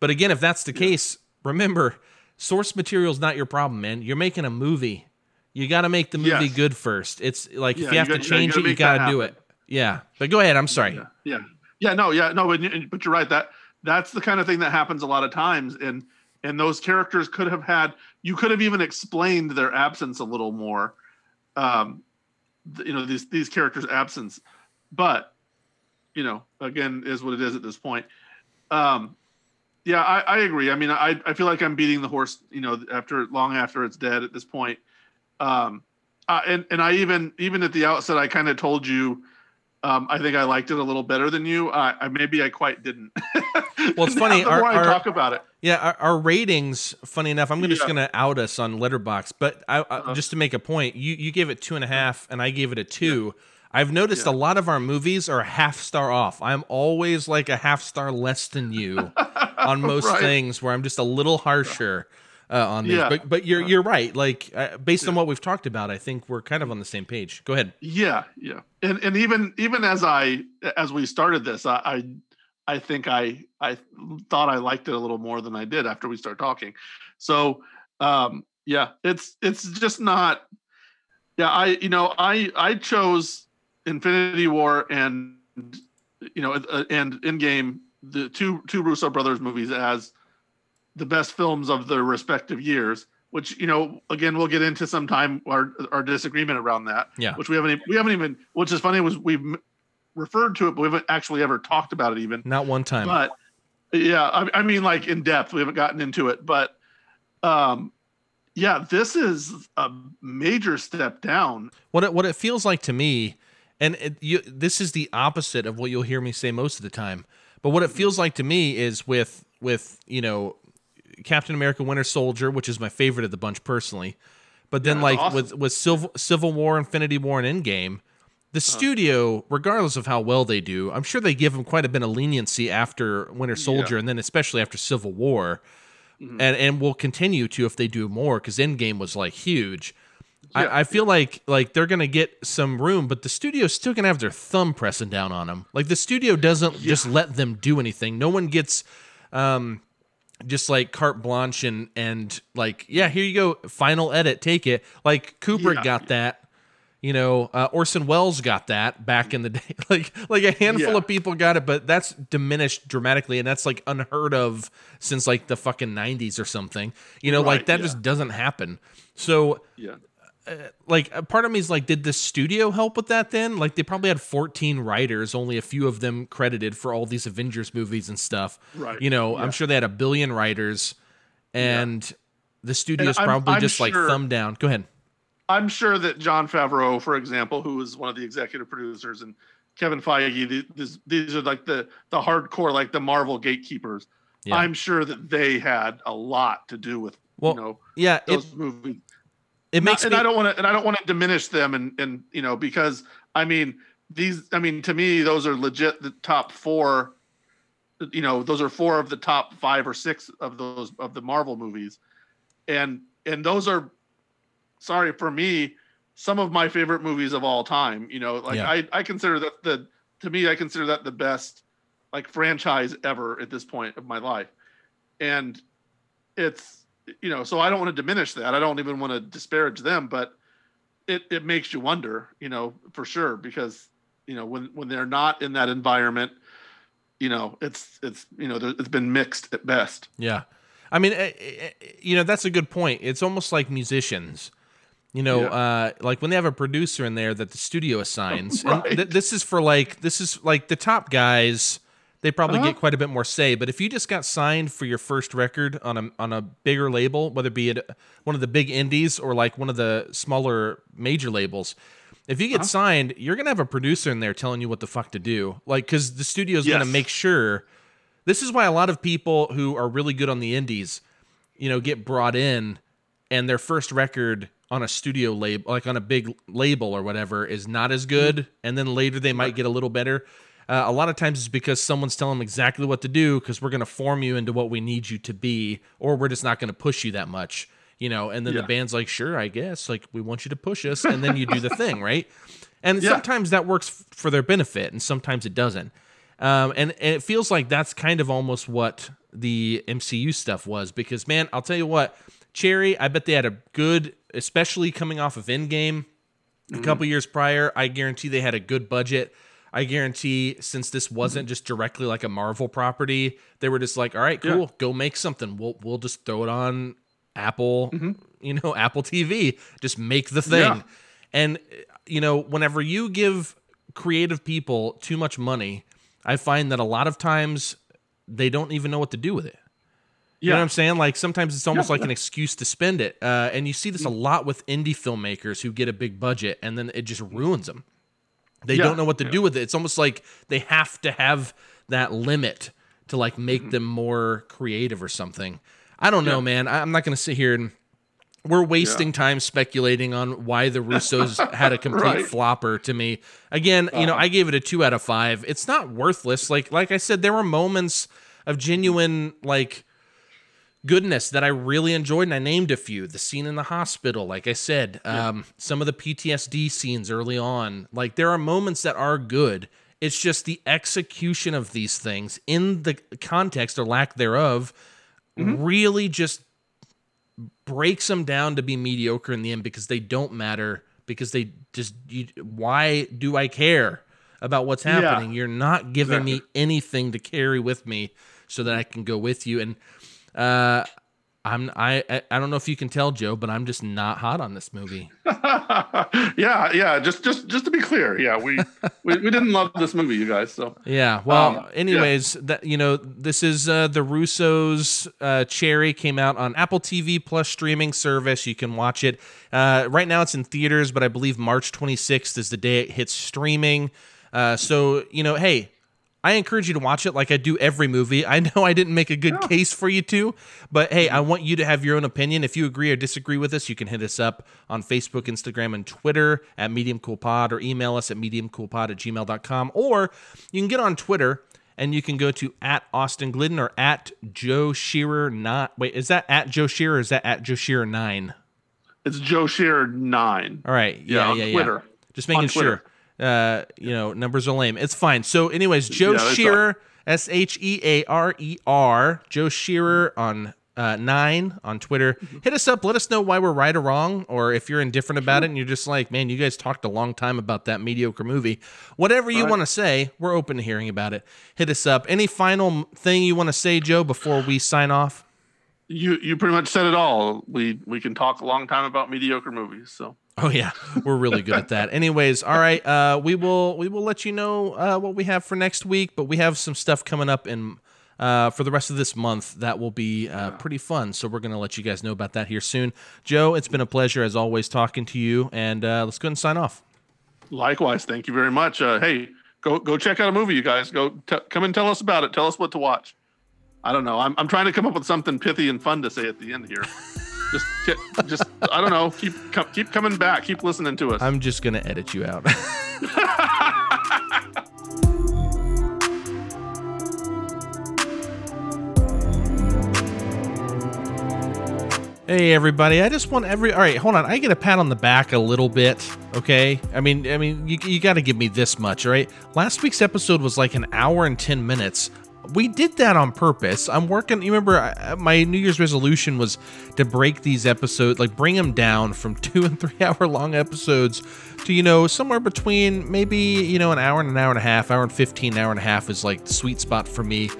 But again, if that's the case, remember source material is not your problem, man. You're making a movie. You got to make the movie Yes. good first. It's like Yeah, if you have you to you gotta- change you it, you gotta got make do it. Yeah. But go ahead, I'm sorry. Yeah, yeah, yeah. No, yeah, no, but, but you're right. That that's the kind of thing that happens a lot of times, and and those characters could have had. You could have even explained their absence a little more. Um, you know these these characters' absence, but you know, again, is what it is at this point. Um, yeah, I, I agree. I mean, I I feel like I'm beating the horse. You know, after long after it's dead at this point. Um, uh, and and I even even at the outset, I kind of told you. Um, I think I liked it a little better than you. I, I maybe I quite didn't. Well, it's funny, our- our- talk about it, Yeah, our, our ratings. Funny enough, I'm just gonna out us on Letterboxd, but I, I Uh-huh. just to make a point, you you gave it two and a half, and I gave it a two. I've noticed Yeah. a lot of our movies are a half star off. I'm always like a half star less than you on most Right. things, where I'm just a little harsher uh, on these. Yeah. But but you're you're right. Like uh, based on what we've talked about, I think we're kind of on the same page. Go ahead. yeah, yeah, and and even even as I as we started this, I I, I think I I thought I liked it a little more than I did after we started talking. So um, yeah, it's it's just not. Yeah, I you know I I chose Infinity War and you know uh, and Endgame the two two Russo brothers movies as the best films of their respective years. Which you know, again, we'll get into sometime our our disagreement around that. Yeah. Which we haven't we haven't even. Which is funny was we've referred to it, but we haven't actually ever talked about it even. Not one time. But yeah, I, I mean, like in depth, we haven't gotten into it. But um, yeah, this is a major step down. What it, what it feels like to me, and it, you, this is the opposite of what you'll hear me say most of the time. But what it feels like to me is with with you know Captain America: Winter Soldier, which is my favorite of the bunch personally. But then Yeah, like awesome. with with Civil Civil War, Infinity War, and Endgame, the studio, regardless of how well they do, I'm sure they give them quite a bit of leniency after Winter Soldier, and then especially after Civil War, Mm-hmm. and and will continue to if they do more because Endgame was like huge. Yeah, I, I feel like like they're gonna get some room, but the studio's still gonna have their thumb pressing down on them. Like the studio doesn't just let them do anything. No one gets um just like carte blanche and and like yeah here you go final edit take it like Kubrick Yeah. got that you know uh, Orson Welles got that back in the day. Like like a handful Yeah. of people got it but that's diminished dramatically and that's like unheard of since like the fucking 90s or something. You know like that yeah. just doesn't happen. So Yeah. like a part of me is like did the studio help with that then? Like they probably had 14 writers only a few of them credited for all these avengers movies and stuff. Right, you know i'm sure they had a billion writers and the studio's I'm- probably I'm just like sure- thumb down. Go ahead I'm sure that Jon Favreau, for example, who is one of the executive producers, and Kevin Feige, these, these are like the the hardcore, like the Marvel gatekeepers. Yeah. I'm sure that they had a lot to do with Well, you know yeah it, those movies. it Not- makes and me I don't want to and I don't want to diminish them and and you know because I mean these I mean to me those are legit the top four you know those are four of the top 5 or 6 of those of the Marvel movies and and those are sorry for me some of my favorite movies of all time you know like Yeah. I I consider that the to me I consider that the best like franchise ever at this point of my life and it's you know so i don't want to diminish that i don't even want to disparage them but it it makes you wonder you know for sure because you know when when they're not in that environment you know it's it's you know it's been mixed at best Yeah. I mean, eh, eh, eh, you know, that's a good point. It's almost like musicians. You know, Yeah. uh, like when they have a producer in there that the studio assigns. And th- this is for like this is like the top guys. they probably Uh-huh. get quite a bit more say. But if you just got signed for your first record on a on a bigger label, whether it be it one of the big indies or like one of the smaller major labels, if you get Uh-huh. signed, you're gonna have a producer in there telling you what the fuck to do. Like, because the studio's gonna make sure. This is why a lot of people who are really good on the indies, you know, get brought in, and their first record on a studio label, like on a big label or whatever, is not as good, and then later they might get a little better. Uh, a lot of times it's because someone's telling them exactly what to do because we're going to form you into what we need you to be, or we're just not going to push you that much, you know. And then the band's like, "Sure, I guess." Like we want you to push us, and then you do the thing, right? And Yeah. sometimes that works f- for their benefit, and sometimes it doesn't. Um, and, and it feels like that's kind of almost what the MCU stuff was because, man, I'll tell you what, Cherry, I bet they had a good, especially coming off of Endgame a mm-hmm. couple years prior. I guarantee they had a good budget. I guarantee since this wasn't mm-hmm. just directly like a Marvel property, they were just like, all right, cool, go make something. We'll we'll just throw it on Apple, mm-hmm. you know, Apple TV. Just make the thing. Yeah. And you know, whenever you give creative people too much money, I find that a lot of times they don't even know what to do with it. You know what I'm saying? Like sometimes it's almost Yeah, like an excuse to spend it. Uh, and you see this a lot with indie filmmakers who get a big budget and then it just ruins them. They Yeah, don't know what to yeah. do with it. It's almost like they have to have that limit to like make Mm-hmm. them more creative or something. I don't know, man. I- I'm not going to sit here and we're wasting time speculating on why the Russos had a complete Right. flopper to me. Again, you know, I gave it a 2 out of 5. It's not worthless. Like like I said there were moments of genuine like goodness that I really enjoyed, and I named a few. The scene in the hospital, like I said, um, some of the PTSD scenes early on. Like there are moments that are good. It's just the execution of these things in the context or lack thereof really just breaks them down to be mediocre in the end because they don't matter because they just you, why do I care about what's Yeah. happening? You're not giving me anything to carry with me so that I can go with you and uh I'm I I- don't know if you can tell Joe, but I'm just not hot on this movie. yeah, yeah. Just, just, just to be clear, yeah, we, we, we didn't love this movie, you guys. So Yeah. Well, Um, anyways, that you know, this is uh, the Russos. Uh, Cherry came out on Apple TV Plus streaming service. You can watch it. Uh, right now, it's in theaters, but I believe March 26th is the day it hits streaming. Uh, so you know, hey. I encourage you to watch it like I do every movie. I know I didn't make a good case for you to, but hey, I mm-hmm. want you to have your own opinion. If you agree or disagree with us, you can hit us up on Facebook, Instagram, and Twitter at Medium Cool Pod or email us at mediumcoolpod at gmail.com. Or you can get on Twitter and you can go to at Austin Glidden or at Joe Shearer. Not wait, is that at Joe Shearer or is that at Joe Shearer nine? it's Joe Shearer nine. All right. Yeah, Yeah, on yeah, yeah. Twitter. Just making sure. Uh, you know, numbers are lame. It's fine. So, anyways, Joe Yeah, Shearer, S H E A R E R, Joe Shearer on uh, nine on Twitter. Mm-hmm. Hit us up. Let us know why we're right or wrong, or if you're indifferent about it and you're just like, man, you guys talked a long time about that mediocre movie. Whatever you Right. want to say, we're open to hearing about it. Hit us up. Any final thing you want to say, Joe, before we sign off? You, you pretty much said it all. We, we can talk a long time about mediocre movies. So Oh yeah, we're really good at that. Anyways, all right, uh, we will we will let you know uh, what we have for next week, but we have some stuff coming up in uh, for the rest of this month that will be uh, pretty fun. So we're gonna let you guys know about that here soon. Joe, it's been a pleasure as always talking to you, and uh, let's go ahead and sign off. likewise, thank you very much. Uh, hey, go, go check out a movie, you guys. Go t- come and tell us about it. Tell us what to watch. I don't know. I'm, I'm trying to come up with something pithy and fun to say at the end here. just, just, I don't know. Keep, keep coming back. Keep listening to us. I'm just gonna edit you out. Hey everybody! I just want every. All right, hold on. I get a pat on the back a little bit, okay? I mean, I mean, you, you got to give me this much, right? Last week's episode was like an hour and ten minutes. We did that on purpose. I'm working. You remember, I- my New Year's resolution was to break these episodes, like bring them down from two and three hour long episodes to you know somewhere between maybe you know an hour and an hour and a half, hour and fifteen, hour and a half is like the sweet spot for me.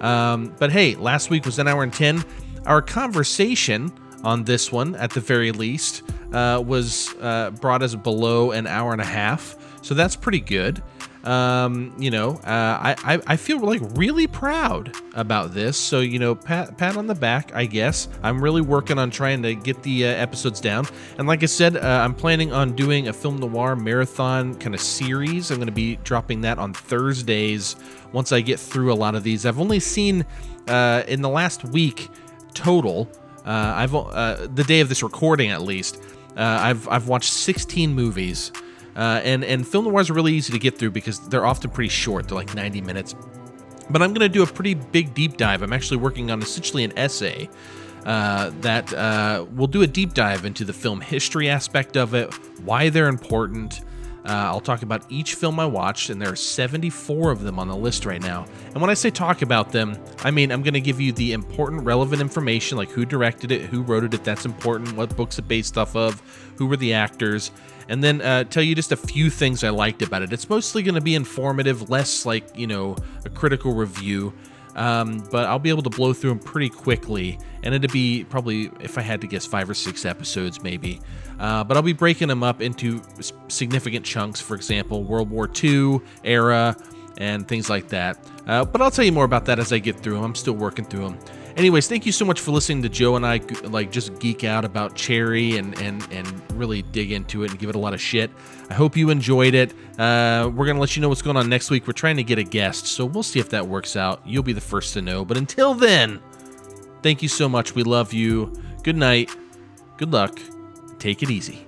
Um, but hey, last week was an hour and ten. Our conversation on this one, at the very least, uh, was uh, brought us below an hour and a half. So that's pretty good. Um, you know, uh, I, I, I feel like really proud about this. So, you know, pat, pat on the back, I guess. I'm really working on trying to get the uh, episodes down. And like I said, uh, I'm planning on doing a film noir marathon kind of series. I'm going to be dropping that on Thursdays once I get through a lot of these. I've only seen uh, in the last week total. Uh, I've uh, the day of this recording at least. I've I've watched 16 movies. Uh, and and film noirs are really easy to get through because they're often pretty short. They're like 90 minutes. But I'm going to do a pretty big deep dive. I'm actually working on essentially an essay uh, that uh, will do a deep dive into the film history aspect of it, why they're important, uh, I'll talk about each film I watched, and there are 74 of them on the list right now. And when I say talk about them, I mean I'm going to give you the important, relevant information like who directed it, who wrote it, if that's important, what books it based off of, who were the actors, and then uh, tell you just a few things I liked about it. It's mostly going to be informative, less like, you know, a critical review. Um, but I'll be able to blow through them pretty quickly, and it'd be probably, if I had to guess, five or six episodes maybe. Uh, but I'll be breaking them up into significant chunks, for example, World War II era and things like that. Uh, but I'll tell you more about that as I get through them. I'm still working through them. Anyways, thank you so much for listening to Joe and I like just geek out about Cherry and and and really dig into it and give it a lot of shit. I hope you enjoyed it. Uh, we're gonna let you know what's going on next week. We're trying to get a guest, so we'll see if that works out. You'll be the first to know. But until then, thank you so much. We love you. Good night. Good luck. Take it easy.